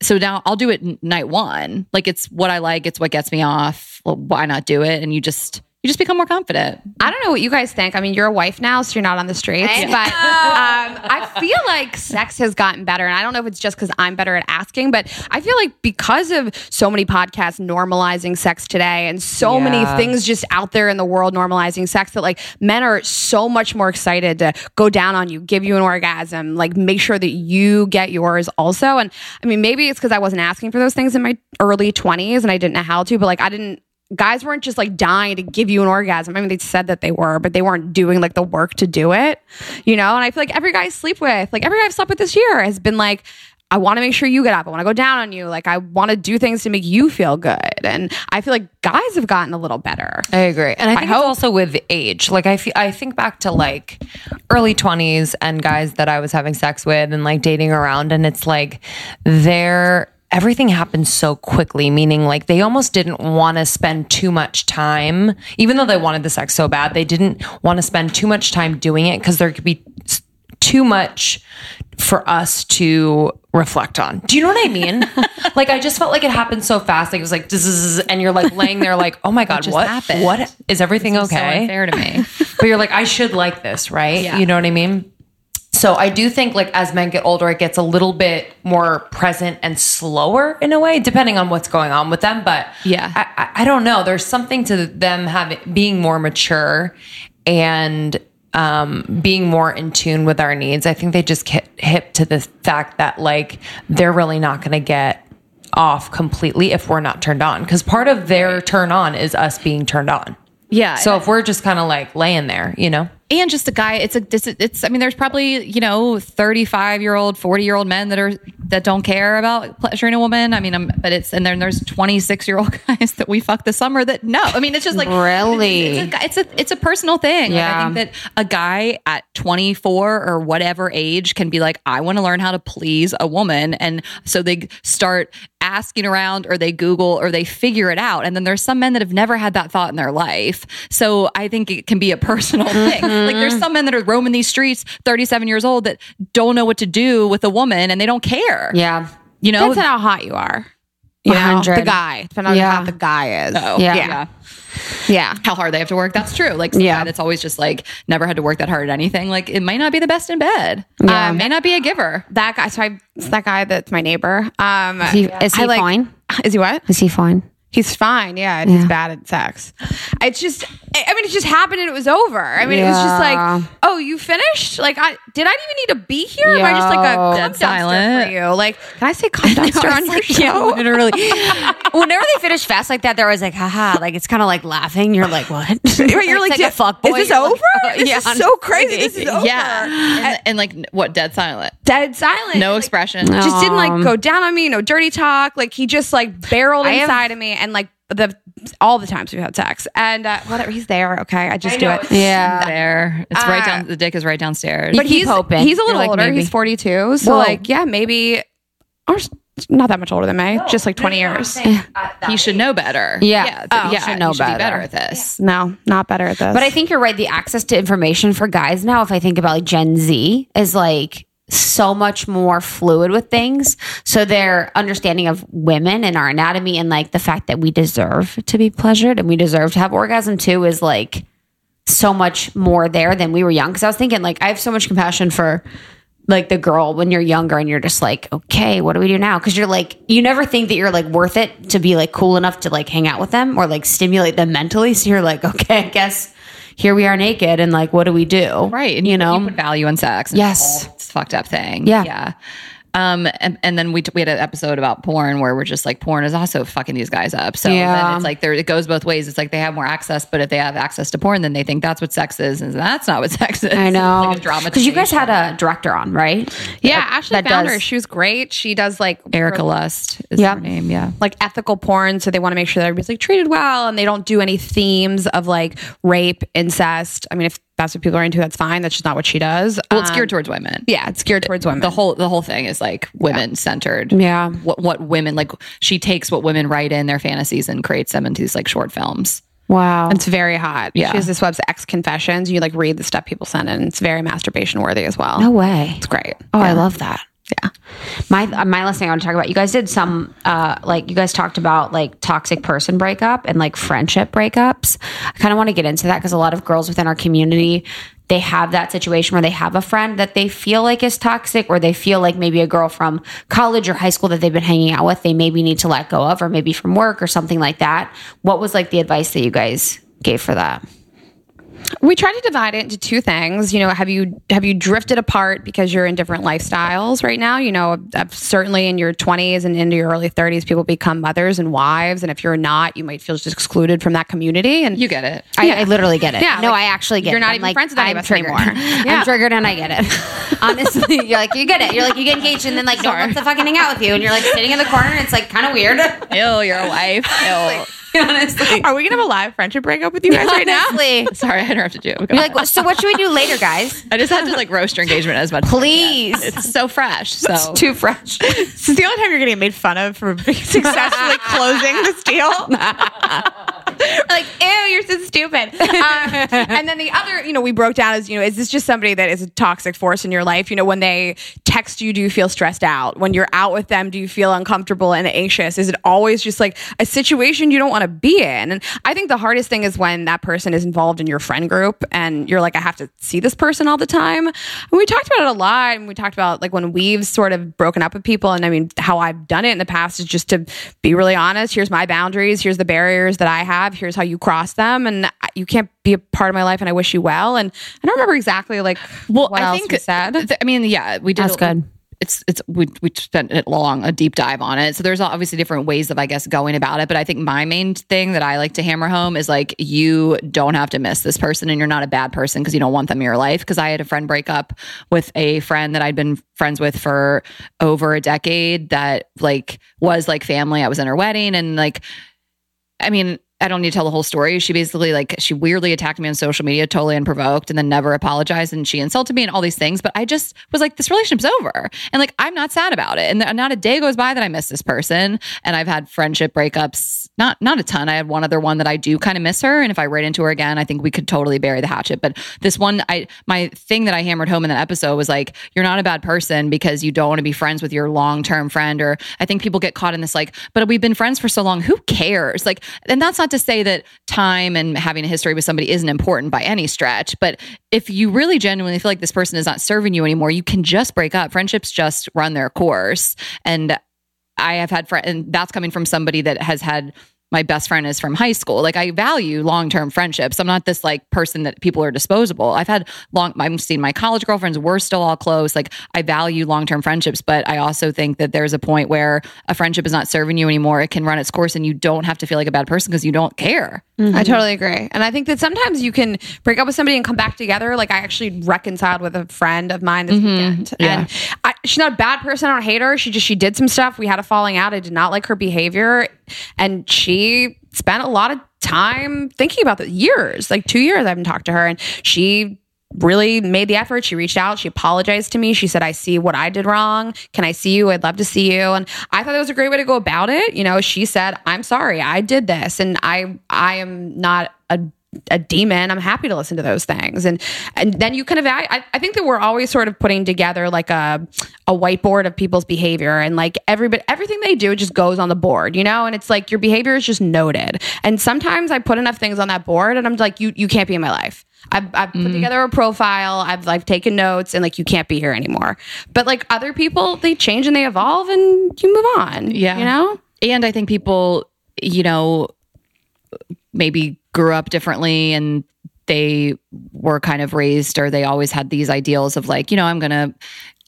so now I'll do it night one. Like it's what I like. It's what gets me off. Well, why not do it? And you just, you just become more confident. I don't know what you guys think. I mean, you're a wife now, so you're not on the streets. But um, I feel like sex has gotten better. And I don't know if it's just because I'm better at asking, but I feel like because of so many podcasts normalizing sex today and so many things just out there in the world normalizing sex, that like men are so much more excited to go down on you, give you an orgasm, like make sure that you get yours also. And I mean, maybe it's because I wasn't asking for those things in my early 20s and I didn't know how to, but like I didn't guys weren't just like dying to give you an orgasm. I mean, they said that they were, but they weren't doing like the work to do it, you know? And I feel like every guy I sleep with, like every guy I've slept with this year has been like, I want to make sure you get up. I want to go down on you. Like, I want to do things to make you feel good. And I feel like guys have gotten a little better. I agree, and I think it's also with age. Like I, fe- I think back to like early twenties and guys that I was having sex with and like dating around, and it's like they're everything happened so quickly. Meaning, like they almost didn't want to spend too much time, even though they wanted the sex so bad. They didn't want to spend too much time doing it because there could be too much for us to reflect on. Do you know what I mean? like I just felt like it happened so fast. Like it was like zzz, and you're like laying there like, oh my god, just what? happened? What is everything So okay? unfair to me. but you're like, I should like this, right? Yeah. You know what I mean? So I do think like as men get older, it gets a little bit more present and slower in a way, depending on what's going on with them. But Yeah. I, I, don't know. There's something to them having being more mature and um, being more in tune with our needs. I think they just get hip to the fact that like they're really not going to get off completely if we're not turned on because part of their turn on is us being turned on. Yeah. So if we're just kind of like laying there, you know, and just a guy it's a it's i mean there's probably you know 35 year old 40 year old men that are that don't care about pleasuring a woman. I mean I'm, but it's and then there's 26 year old guys that we fuck this summer that no i mean it's just like Really? it's a, it's a it's a personal thing. Like, Yeah. i think that a guy at 24 or whatever age can be like i want to learn how to please a woman. And so they start asking around or they google or they figure it out. And then there's some men that have never had that thought in their life. So i think it can be a personal thing like there's some men that are roaming these streets 37 years old that don't know what to do with a woman and they don't care Yeah. you know Depends on how hot you are. You know, the guy. Depending on Yeah. how hot the guy is. Oh, Yeah. yeah. Yeah. how hard they have to work. That's true. Like some Yeah. guy that's always just like never had to work that hard at anything. Like it might not be the best in bed. Yeah. Um, may not be a giver. That guy. So I, it's that guy that's my neighbor. Um, Is he, is he like- fine? Is he what? Is he fine? He's fine, yeah, and he's bad at sex. It's just, I I mean, it just happened and it was over. I mean, it was just like, oh, you finished? Like, I did I even need to be here? Am I just like a cum Dead dumpster silent. for you? Like, can I say cum dumpster on your show? Yeah, literally. Whenever they finish fast like that, they're always like, haha. Like, it's kind of like laughing. You're like, what? You're like, It's a fuck is this You're like, over? oh, this yeah, is so crazy. This is over. Yeah. And, and like what? Dead silent. Dead silent. No Like, expression. just didn't like Um, go down on me, no dirty talk. Like he just like barreled I have- inside of me and like the all the times we've had sex and uh, whatever. He's there. Okay, I just do it. Yeah. There. It's right Uh, down. The dick is right downstairs. but he's hoping. he's a little like, older. maybe. He's 42. So Whoa. like yeah, maybe or not that much older than me, just like 20 years. he should know better. Yeah. Yeah. Oh, yeah. should know he should be better. better at this. No, not better at this. But I think you're right. The access to information for guys now, if I think about like Gen Z, is like so much more fluid with things. So their understanding of women and our anatomy and like the fact that we deserve to be pleasured and we deserve to have orgasm too is like so much more there than we were young. Cause I was thinking like I have so much compassion for like the girl when you're younger and you're just like, okay, what do we do now? Cause you're like, you never think that you're like worth it to be like cool enough to like hang out with them or like stimulate them mentally. So you're like, okay, I guess here we are naked and like, what do we do? Right. And You know? you value in sex. Yes. all this fucked up thing. Yeah. Yeah. Um, and, and then we, t- we had an episode about porn where we're just like, porn is also fucking these guys up. So Yeah. then it's like there, it goes both ways. It's like they have more access, but if they have access to porn, then they think that's what sex is. And that's not what sex is. I know. It's like Because you guys had a director on, right? yeah, Ashley that found does- her. She was great. She does like Erika Lust is Yeah. her name. Yeah. like ethical porn so they want to make sure that everybody's like treated well and they don't do any themes of like rape incest i mean if that's what people are into, that's fine. That's just not what she does. Well, it's Um, geared towards women. yeah, it's geared towards women. The whole the whole thing is like women centered. Yeah. What what women like she takes what women write in their fantasies and creates them into these like short films. Wow. It's very hot. Yeah. She has this website, X Confessions. You like read the stuff people send in. It's very masturbation worthy as well. no way. It's great. Oh, I love that. Yeah. My uh, my last thing I want to talk about. You guys did some uh like you guys talked about like toxic person breakup and like friendship breakups. I kind of want to get into that because a lot of girls within our community they have that situation where they have a friend that they feel like is toxic or they feel like maybe a girl from college or high school that they've been hanging out with they maybe need to let go of or maybe from work or something like that. What was like the advice that you guys gave for that? We try to divide it into two things. You know, have you have you drifted apart because you're in different lifestyles right now? You know, uh, certainly in your 20s and into your early 30s, people become mothers and wives, and if you're not, you might feel just excluded from that community. And You get it. I, I literally get it. Yeah, no, like, I actually get you're it. not I'm even like, friends with any I'm of us triggered. anymore. Yeah. I'm triggered and I get it. Honestly, you're like, you get it. You're like, you get engaged and then like, no one wants to fucking hang out with you. And you're like sitting in the corner and it's like kind of weird. Ew, you're a wife. Ew. Honestly. are we gonna have a live friendship breakup with you guys right now? Honestly. Sorry, I interrupted you. You're like, so what should we do later, guys? I just had to like roast your engagement as much. Please. It's so fresh. So Too fresh. This is the only time you're getting made fun of for successfully closing this deal. like, ew, you're so stupid. Um, and then the other, you know, we broke down as, you know, is this just somebody that is a toxic force in your life? You know, when they text you, do you feel stressed out? When you're out with them, do you feel uncomfortable and anxious? Is it always just like a situation you don't want to be in? And I think the hardest thing is when that person is involved in your friend group and you're like, I have to see this person all the time. And we talked about it a lot. And we talked about like when we've sort of broken up with people. And I mean, how I've done it in the past is just to be really honest. Here's my boundaries. Here's the barriers that I have. Here's how you cross them. And you can't be a part of my life. And I wish you well. And I don't remember exactly like well, what I else think we said. th- I mean, yeah, we did. That's good. It's it's we we spent it long a deep dive on it. So there's obviously different ways of I guess going about it. But I think my main thing that I like to hammer home is like you don't have to miss this person, and you're not a bad person because you don't want them in your life. Because I had a friend break up with a friend that I'd been friends with for over a decade that like was like family. I was in her wedding, and like I mean, I don't need to tell the whole story. She basically like she weirdly attacked me on social media, totally unprovoked, and then never apologized. And she insulted me and all these things. But I just was like, this relationship's over, and like I'm not sad about it. And not a day goes by that I miss this person. And I've had friendship breakups, not not a ton. I had one other one that I do kind of miss her, and if I ran into her again, I think we could totally bury the hatchet. But this one, I my thing that I hammered home in that episode was like, you're not a bad person because you don't want to be friends with your long term friend. Or I think people get caught in this like, but we've been friends for so long. Who cares? Like, and that's not to say that time and having a history with somebody isn't important by any stretch. But if you really genuinely feel like this person is not serving you anymore, you can just break up. Friendships just run their course. And I have had friends, and that's coming from somebody that has had my best friend is from high school. Like I value long term friendships. I'm not this like person that people are disposable. I've had long. I've seen my college girlfriends. We're still all close. Like I value long term friendships, but I also think that there's a point where a friendship is not serving you anymore. It can run its course, and you don't have to feel like a bad person because you don't care. I mm-hmm. totally agree. And I think that sometimes you can break up with somebody and come back together. Like I actually reconciled with a friend of mine this mm-hmm. weekend. And I, she's not a bad person. I don't hate her. She just, she did some stuff. We had a falling out. I did not like her behavior. And she spent a lot of time thinking about the years, like two years I haven't talked to her. And she really made the effort. She reached out. She apologized to me. She said, I see what I did wrong. Can I see you? I'd love to see you. And I thought that was a great way to go about it. You know, she said, I'm sorry. I did this. And I, I am not a, a demon. I'm happy to listen to those things. And, and then you can evaluate. I, I think that we're always sort of putting together like a, a whiteboard of people's behavior and like everybody, everything they do just goes on the board, you know? And it's like your behavior is just noted. And sometimes I put enough things on that board and I'm like, you, you can't be in my life. I've, I've put mm. together a profile. I've like taken notes and like you can't be here anymore. But like other people, they change and they evolve and you move on. Yeah. You know? And I think people, you know, maybe grew up differently and they were kind of raised or they always had these ideals of like, you know, I'm going to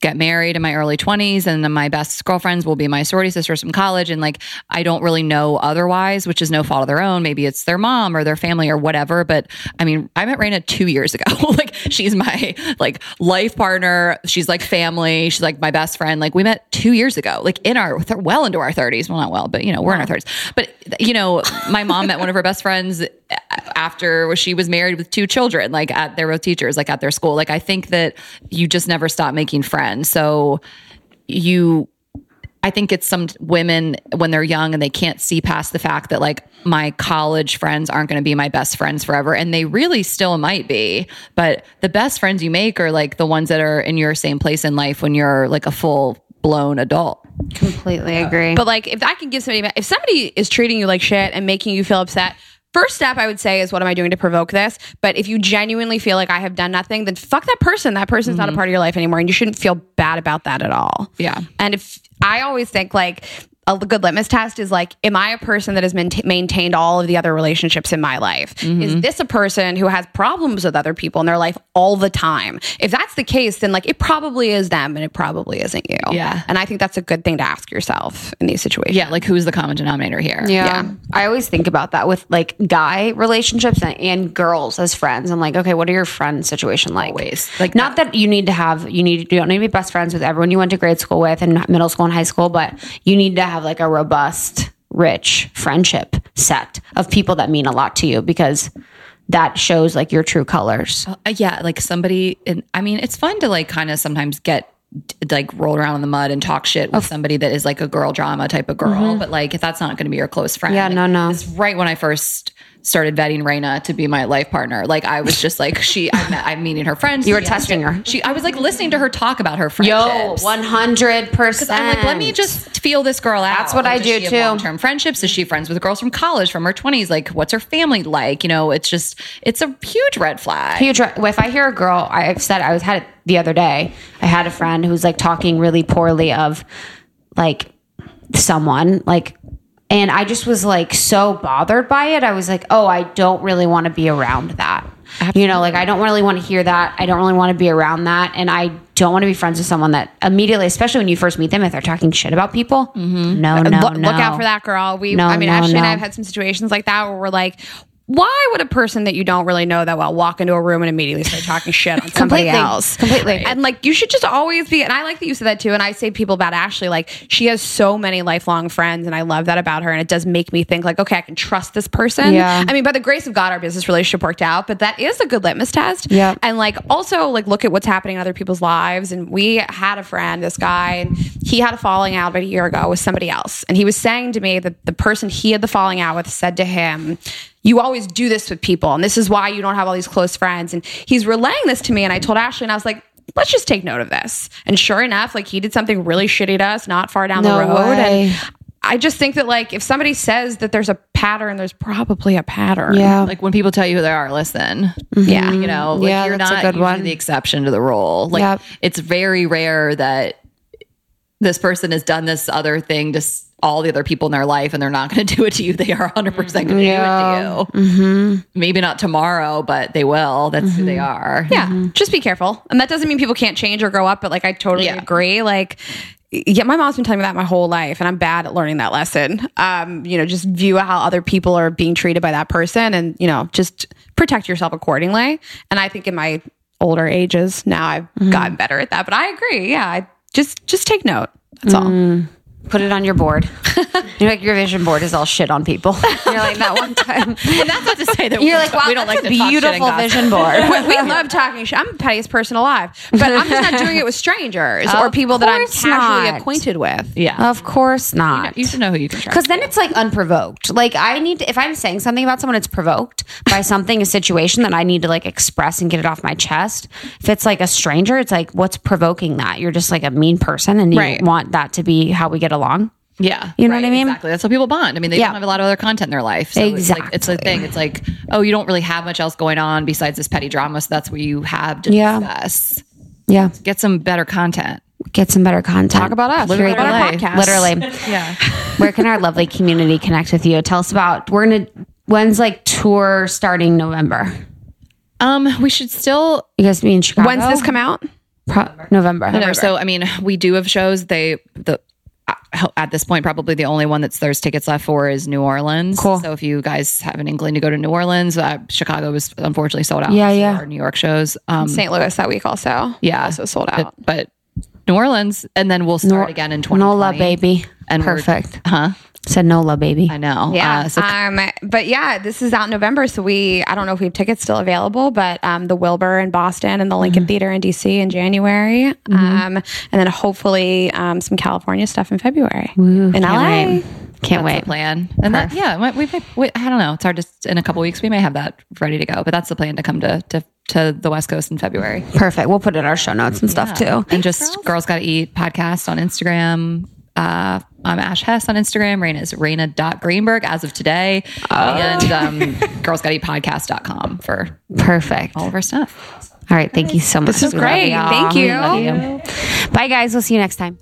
get married in my early 20s and then my best girlfriends will be my sorority sisters from college and like I don't really know otherwise which is no fault of their own. Maybe it's their mom or their family or whatever but I mean I met Rayna 2 years ago. Like she's my like life partner. She's like family. She's like my best friend. Like we met 2 years ago like in our well into our 30s well not well but you know we're in our 30s but you know my mom met one of her best friends uh, after she was married with two children, like at their both teachers, like at their school. Like I think that you just never stop making friends. So you I think it's some women when they're young and they can't see past the fact that like my college friends aren't going to be my best friends forever. And they really still might be. But the best friends you make are like the ones that are in your same place in life when you're like a full blown adult. Completely agree. But like, if I can give somebody, if somebody is treating you like shit and making you feel upset, first step I would say is, what am I doing to provoke this? But if you genuinely feel like I have done nothing, then fuck that person. That person's not a mm-hmm. part of your life anymore, and you shouldn't feel bad about that at all. Yeah. And if I always think like a good litmus test is like, am I a person that has mainta- maintained all of the other relationships in my life? Mm-hmm. Is this a person who has problems with other people in their life all the time? If that's the case, then like it probably is them and it probably isn't you. Yeah. And I think that's a good thing to ask yourself in these situations. Yeah. Like who's the common denominator here? Yeah. I always think about that with like guy relationships and, and girls as friends. I'm like, okay, what are your friend situation like? Always. Like not that you need to have you need you don't need to be best friends with everyone you went to grade school with and middle school and high school, but you need to have like a robust, rich friendship set of people that mean a lot to you because that shows like your true colors. Uh, yeah, like somebody. And I mean, it's fun to like kind of sometimes get like roll around in the mud and talk shit with somebody that is like a girl drama type of girl. But like, if that's not going to be your close friend, Yeah, no, no. It's right when I first started vetting Rayna to be my life partner. Like, I was just like, she. I met, I'm meeting her friends. You were testing her. She. I was like listening to her talk about her Yo, friendships. one hundred percent. I'm like, let me just feel this girl out. That's what I does do too. Long-term friendships. Is she friends with girls from college, from her 20s? Like, what's her family like? You know, it's just, it's a huge red flag. huge. If I hear a girl, I've said I was had it the other day. I had a friend who's like talking really poorly of like someone like and I just was like so bothered by it. I was like, "Oh, I don't really want to be around that." You know, like I don't really want to hear that. I don't really want to be around that and I don't want to be friends with someone that immediately, especially when you first meet them if they're talking shit about people. Mm-hmm. No, no, look, no. look out for that girl. We, No, I mean, no, Ashley and. I have had some situations like that where we're like, why would a person that you don't really know that well walk into a room and immediately start talking shit on somebody Completely. else? Completely. And like, you should just always be, and I like that you said that too. And I say people about Ashley, like, she has so many lifelong friends, and I love that about her. And it does make me think, like, okay, I can trust this person. Yeah. I mean, by the grace of God, our business relationship worked out, but that is a good litmus test. Yeah. And like, also, like, look at what's happening in other people's lives. And we had a friend, this guy, and he had a falling out about a year ago with somebody else. And he was saying to me that the person he had the falling out with said to him, you always do this with people, and this is why you don't have all these close friends. And he's relaying this to me, and I told Ashley, and I was like, let's just take note of this. And sure enough, like he did something really shitty to us, not far down No the road. way. And I just think that like if somebody says that there's a pattern, there's probably a pattern. Yeah. Like when people tell you who they are, listen. Mm-hmm. Yeah. You know, like Yeah, you're that's a not good usually one. the exception to the rule. Like Yep. it's very rare that this person has done this other thing to s- all the other people in their life and they're not going to do it to you. They are 100% going to Yeah. do it to you. Mm-hmm. Maybe not tomorrow, but they will. That's who they are. Yeah, just be careful. And that doesn't mean people can't change or grow up, but like I totally Yeah. agree. Like yeah, my mom's been telling me that my whole life, and I'm bad at learning that lesson. Um, you know, just view how other people are being treated by that person and, you know, just protect yourself accordingly. And I think in my older ages now I've gotten better at that. But I agree. Yeah. I just just take note. That's all. Put it on your board. You're like your vision board is all shit on people. You're like that one time. And that's not to say that You're we, like, wow, we don't like a to talk shit and beautiful vision board. we, we love talking shit. I'm the pettiest person alive, but I'm just not doing it with strangers or people that I'm casually not. acquainted with. Yeah. Of course not. You should know who you can trust. Because then it's like unprovoked. Like I need to, if I'm saying something about someone, it's provoked by something, a situation that I need to like express and get it off my chest. If it's like a stranger, it's like, what's provoking that? You're just like a mean person and you Right. want that to be how we get along. Yeah. You know what I mean? Exactly. That's how people bond. I mean, they Yeah. don't have a lot of other content in their life. So It's, like, it's the thing. It's like, oh, you don't really have much else going on besides this petty drama. So that's what you have to Yeah. discuss. Yeah. Get some better content. Get some better content. Talk about us. Curate Talk about our podcast. Literally. Yeah. Where can our lovely community connect with you? Tell us about, we're going to, when's like tour starting November? Um, we should still You guys be in Chicago? When's this come out? Pro- November. November. So, I mean, we do have shows. They the at this point probably the only one that's there's tickets left for is New Orleans. Cool. So if you guys have an inkling to go to New Orleans, uh, Chicago was unfortunately sold out. Yeah, yeah. Our New York shows. Um, St. Louis that week also. yeah, Also sold out. but New Orleans, and then we'll start again in 2020. Nola, baby. And Perfect. Uh huh? Sanola, baby. I know. Yeah. Uh, so um, but yeah, this is out in November. So we, I don't know if we have tickets still available, but um, the Wilbur in Boston and the Lincoln Theater in DC in January. Um, and then hopefully um, some California stuff in February in LA. wait. Can't that's wait. plan. And that, yeah, we, we, we, I don't know. It's hard to, in a couple weeks, we may have that ready to go, but that's the plan to come to, to, to the West Coast in February. Perfect. We'll put it in our show notes and stuff too. And just Girls Gotta Eat podcast on Instagram. Uh, I'm Ash Hess on Instagram. Rayna is Rayna.Greenberg as of today. And um, Girls Gotta Eat podcast.com for Perfect. all of our stuff. All right. Thank you so much. This is great. y'all. Thank you. Love you. Bye, guys. We'll see you next time.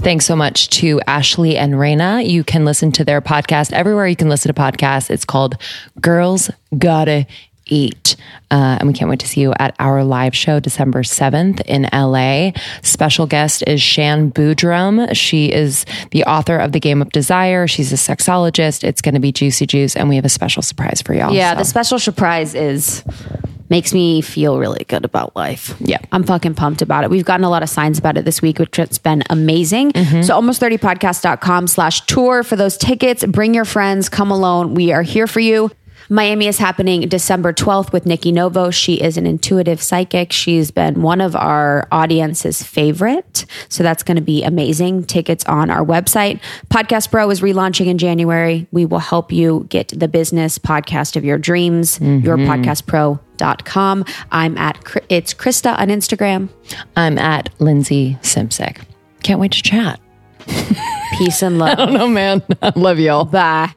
Thanks so much to Ashley and Rayna. You can listen to their podcast everywhere you can listen to podcasts. It's called Girls Gotta Eat. Uh, and we can't wait to see you at our live show December 7th in LA. Special guest is Shan Boodram. She is the author of The Game of Desire. She's a sexologist. It's going to be juicy juice, and we have a special surprise for y'all. Yeah, So- the special surprise is makes me feel really good about life. Yeah. I'm fucking pumped about it. We've gotten a lot of signs about it this week, which has been amazing. So almost 30podcast.com slash tour for those tickets. Bring your friends, come alone. We are here for you. Miami is happening December 12th with Nikki Novo. She is an intuitive psychic. She's been one of our audience's favorite. So that's going to be amazing. Tickets on our website. Podcast Pro is relaunching in January. We will help you get the business podcast of your dreams, mm-hmm. your podcast pro dot com I'm at, it's Krista on Instagram. I'm at Lindsey Simcik. Can't wait to chat. Peace and love. I don't know, man. I love y'all. Bye.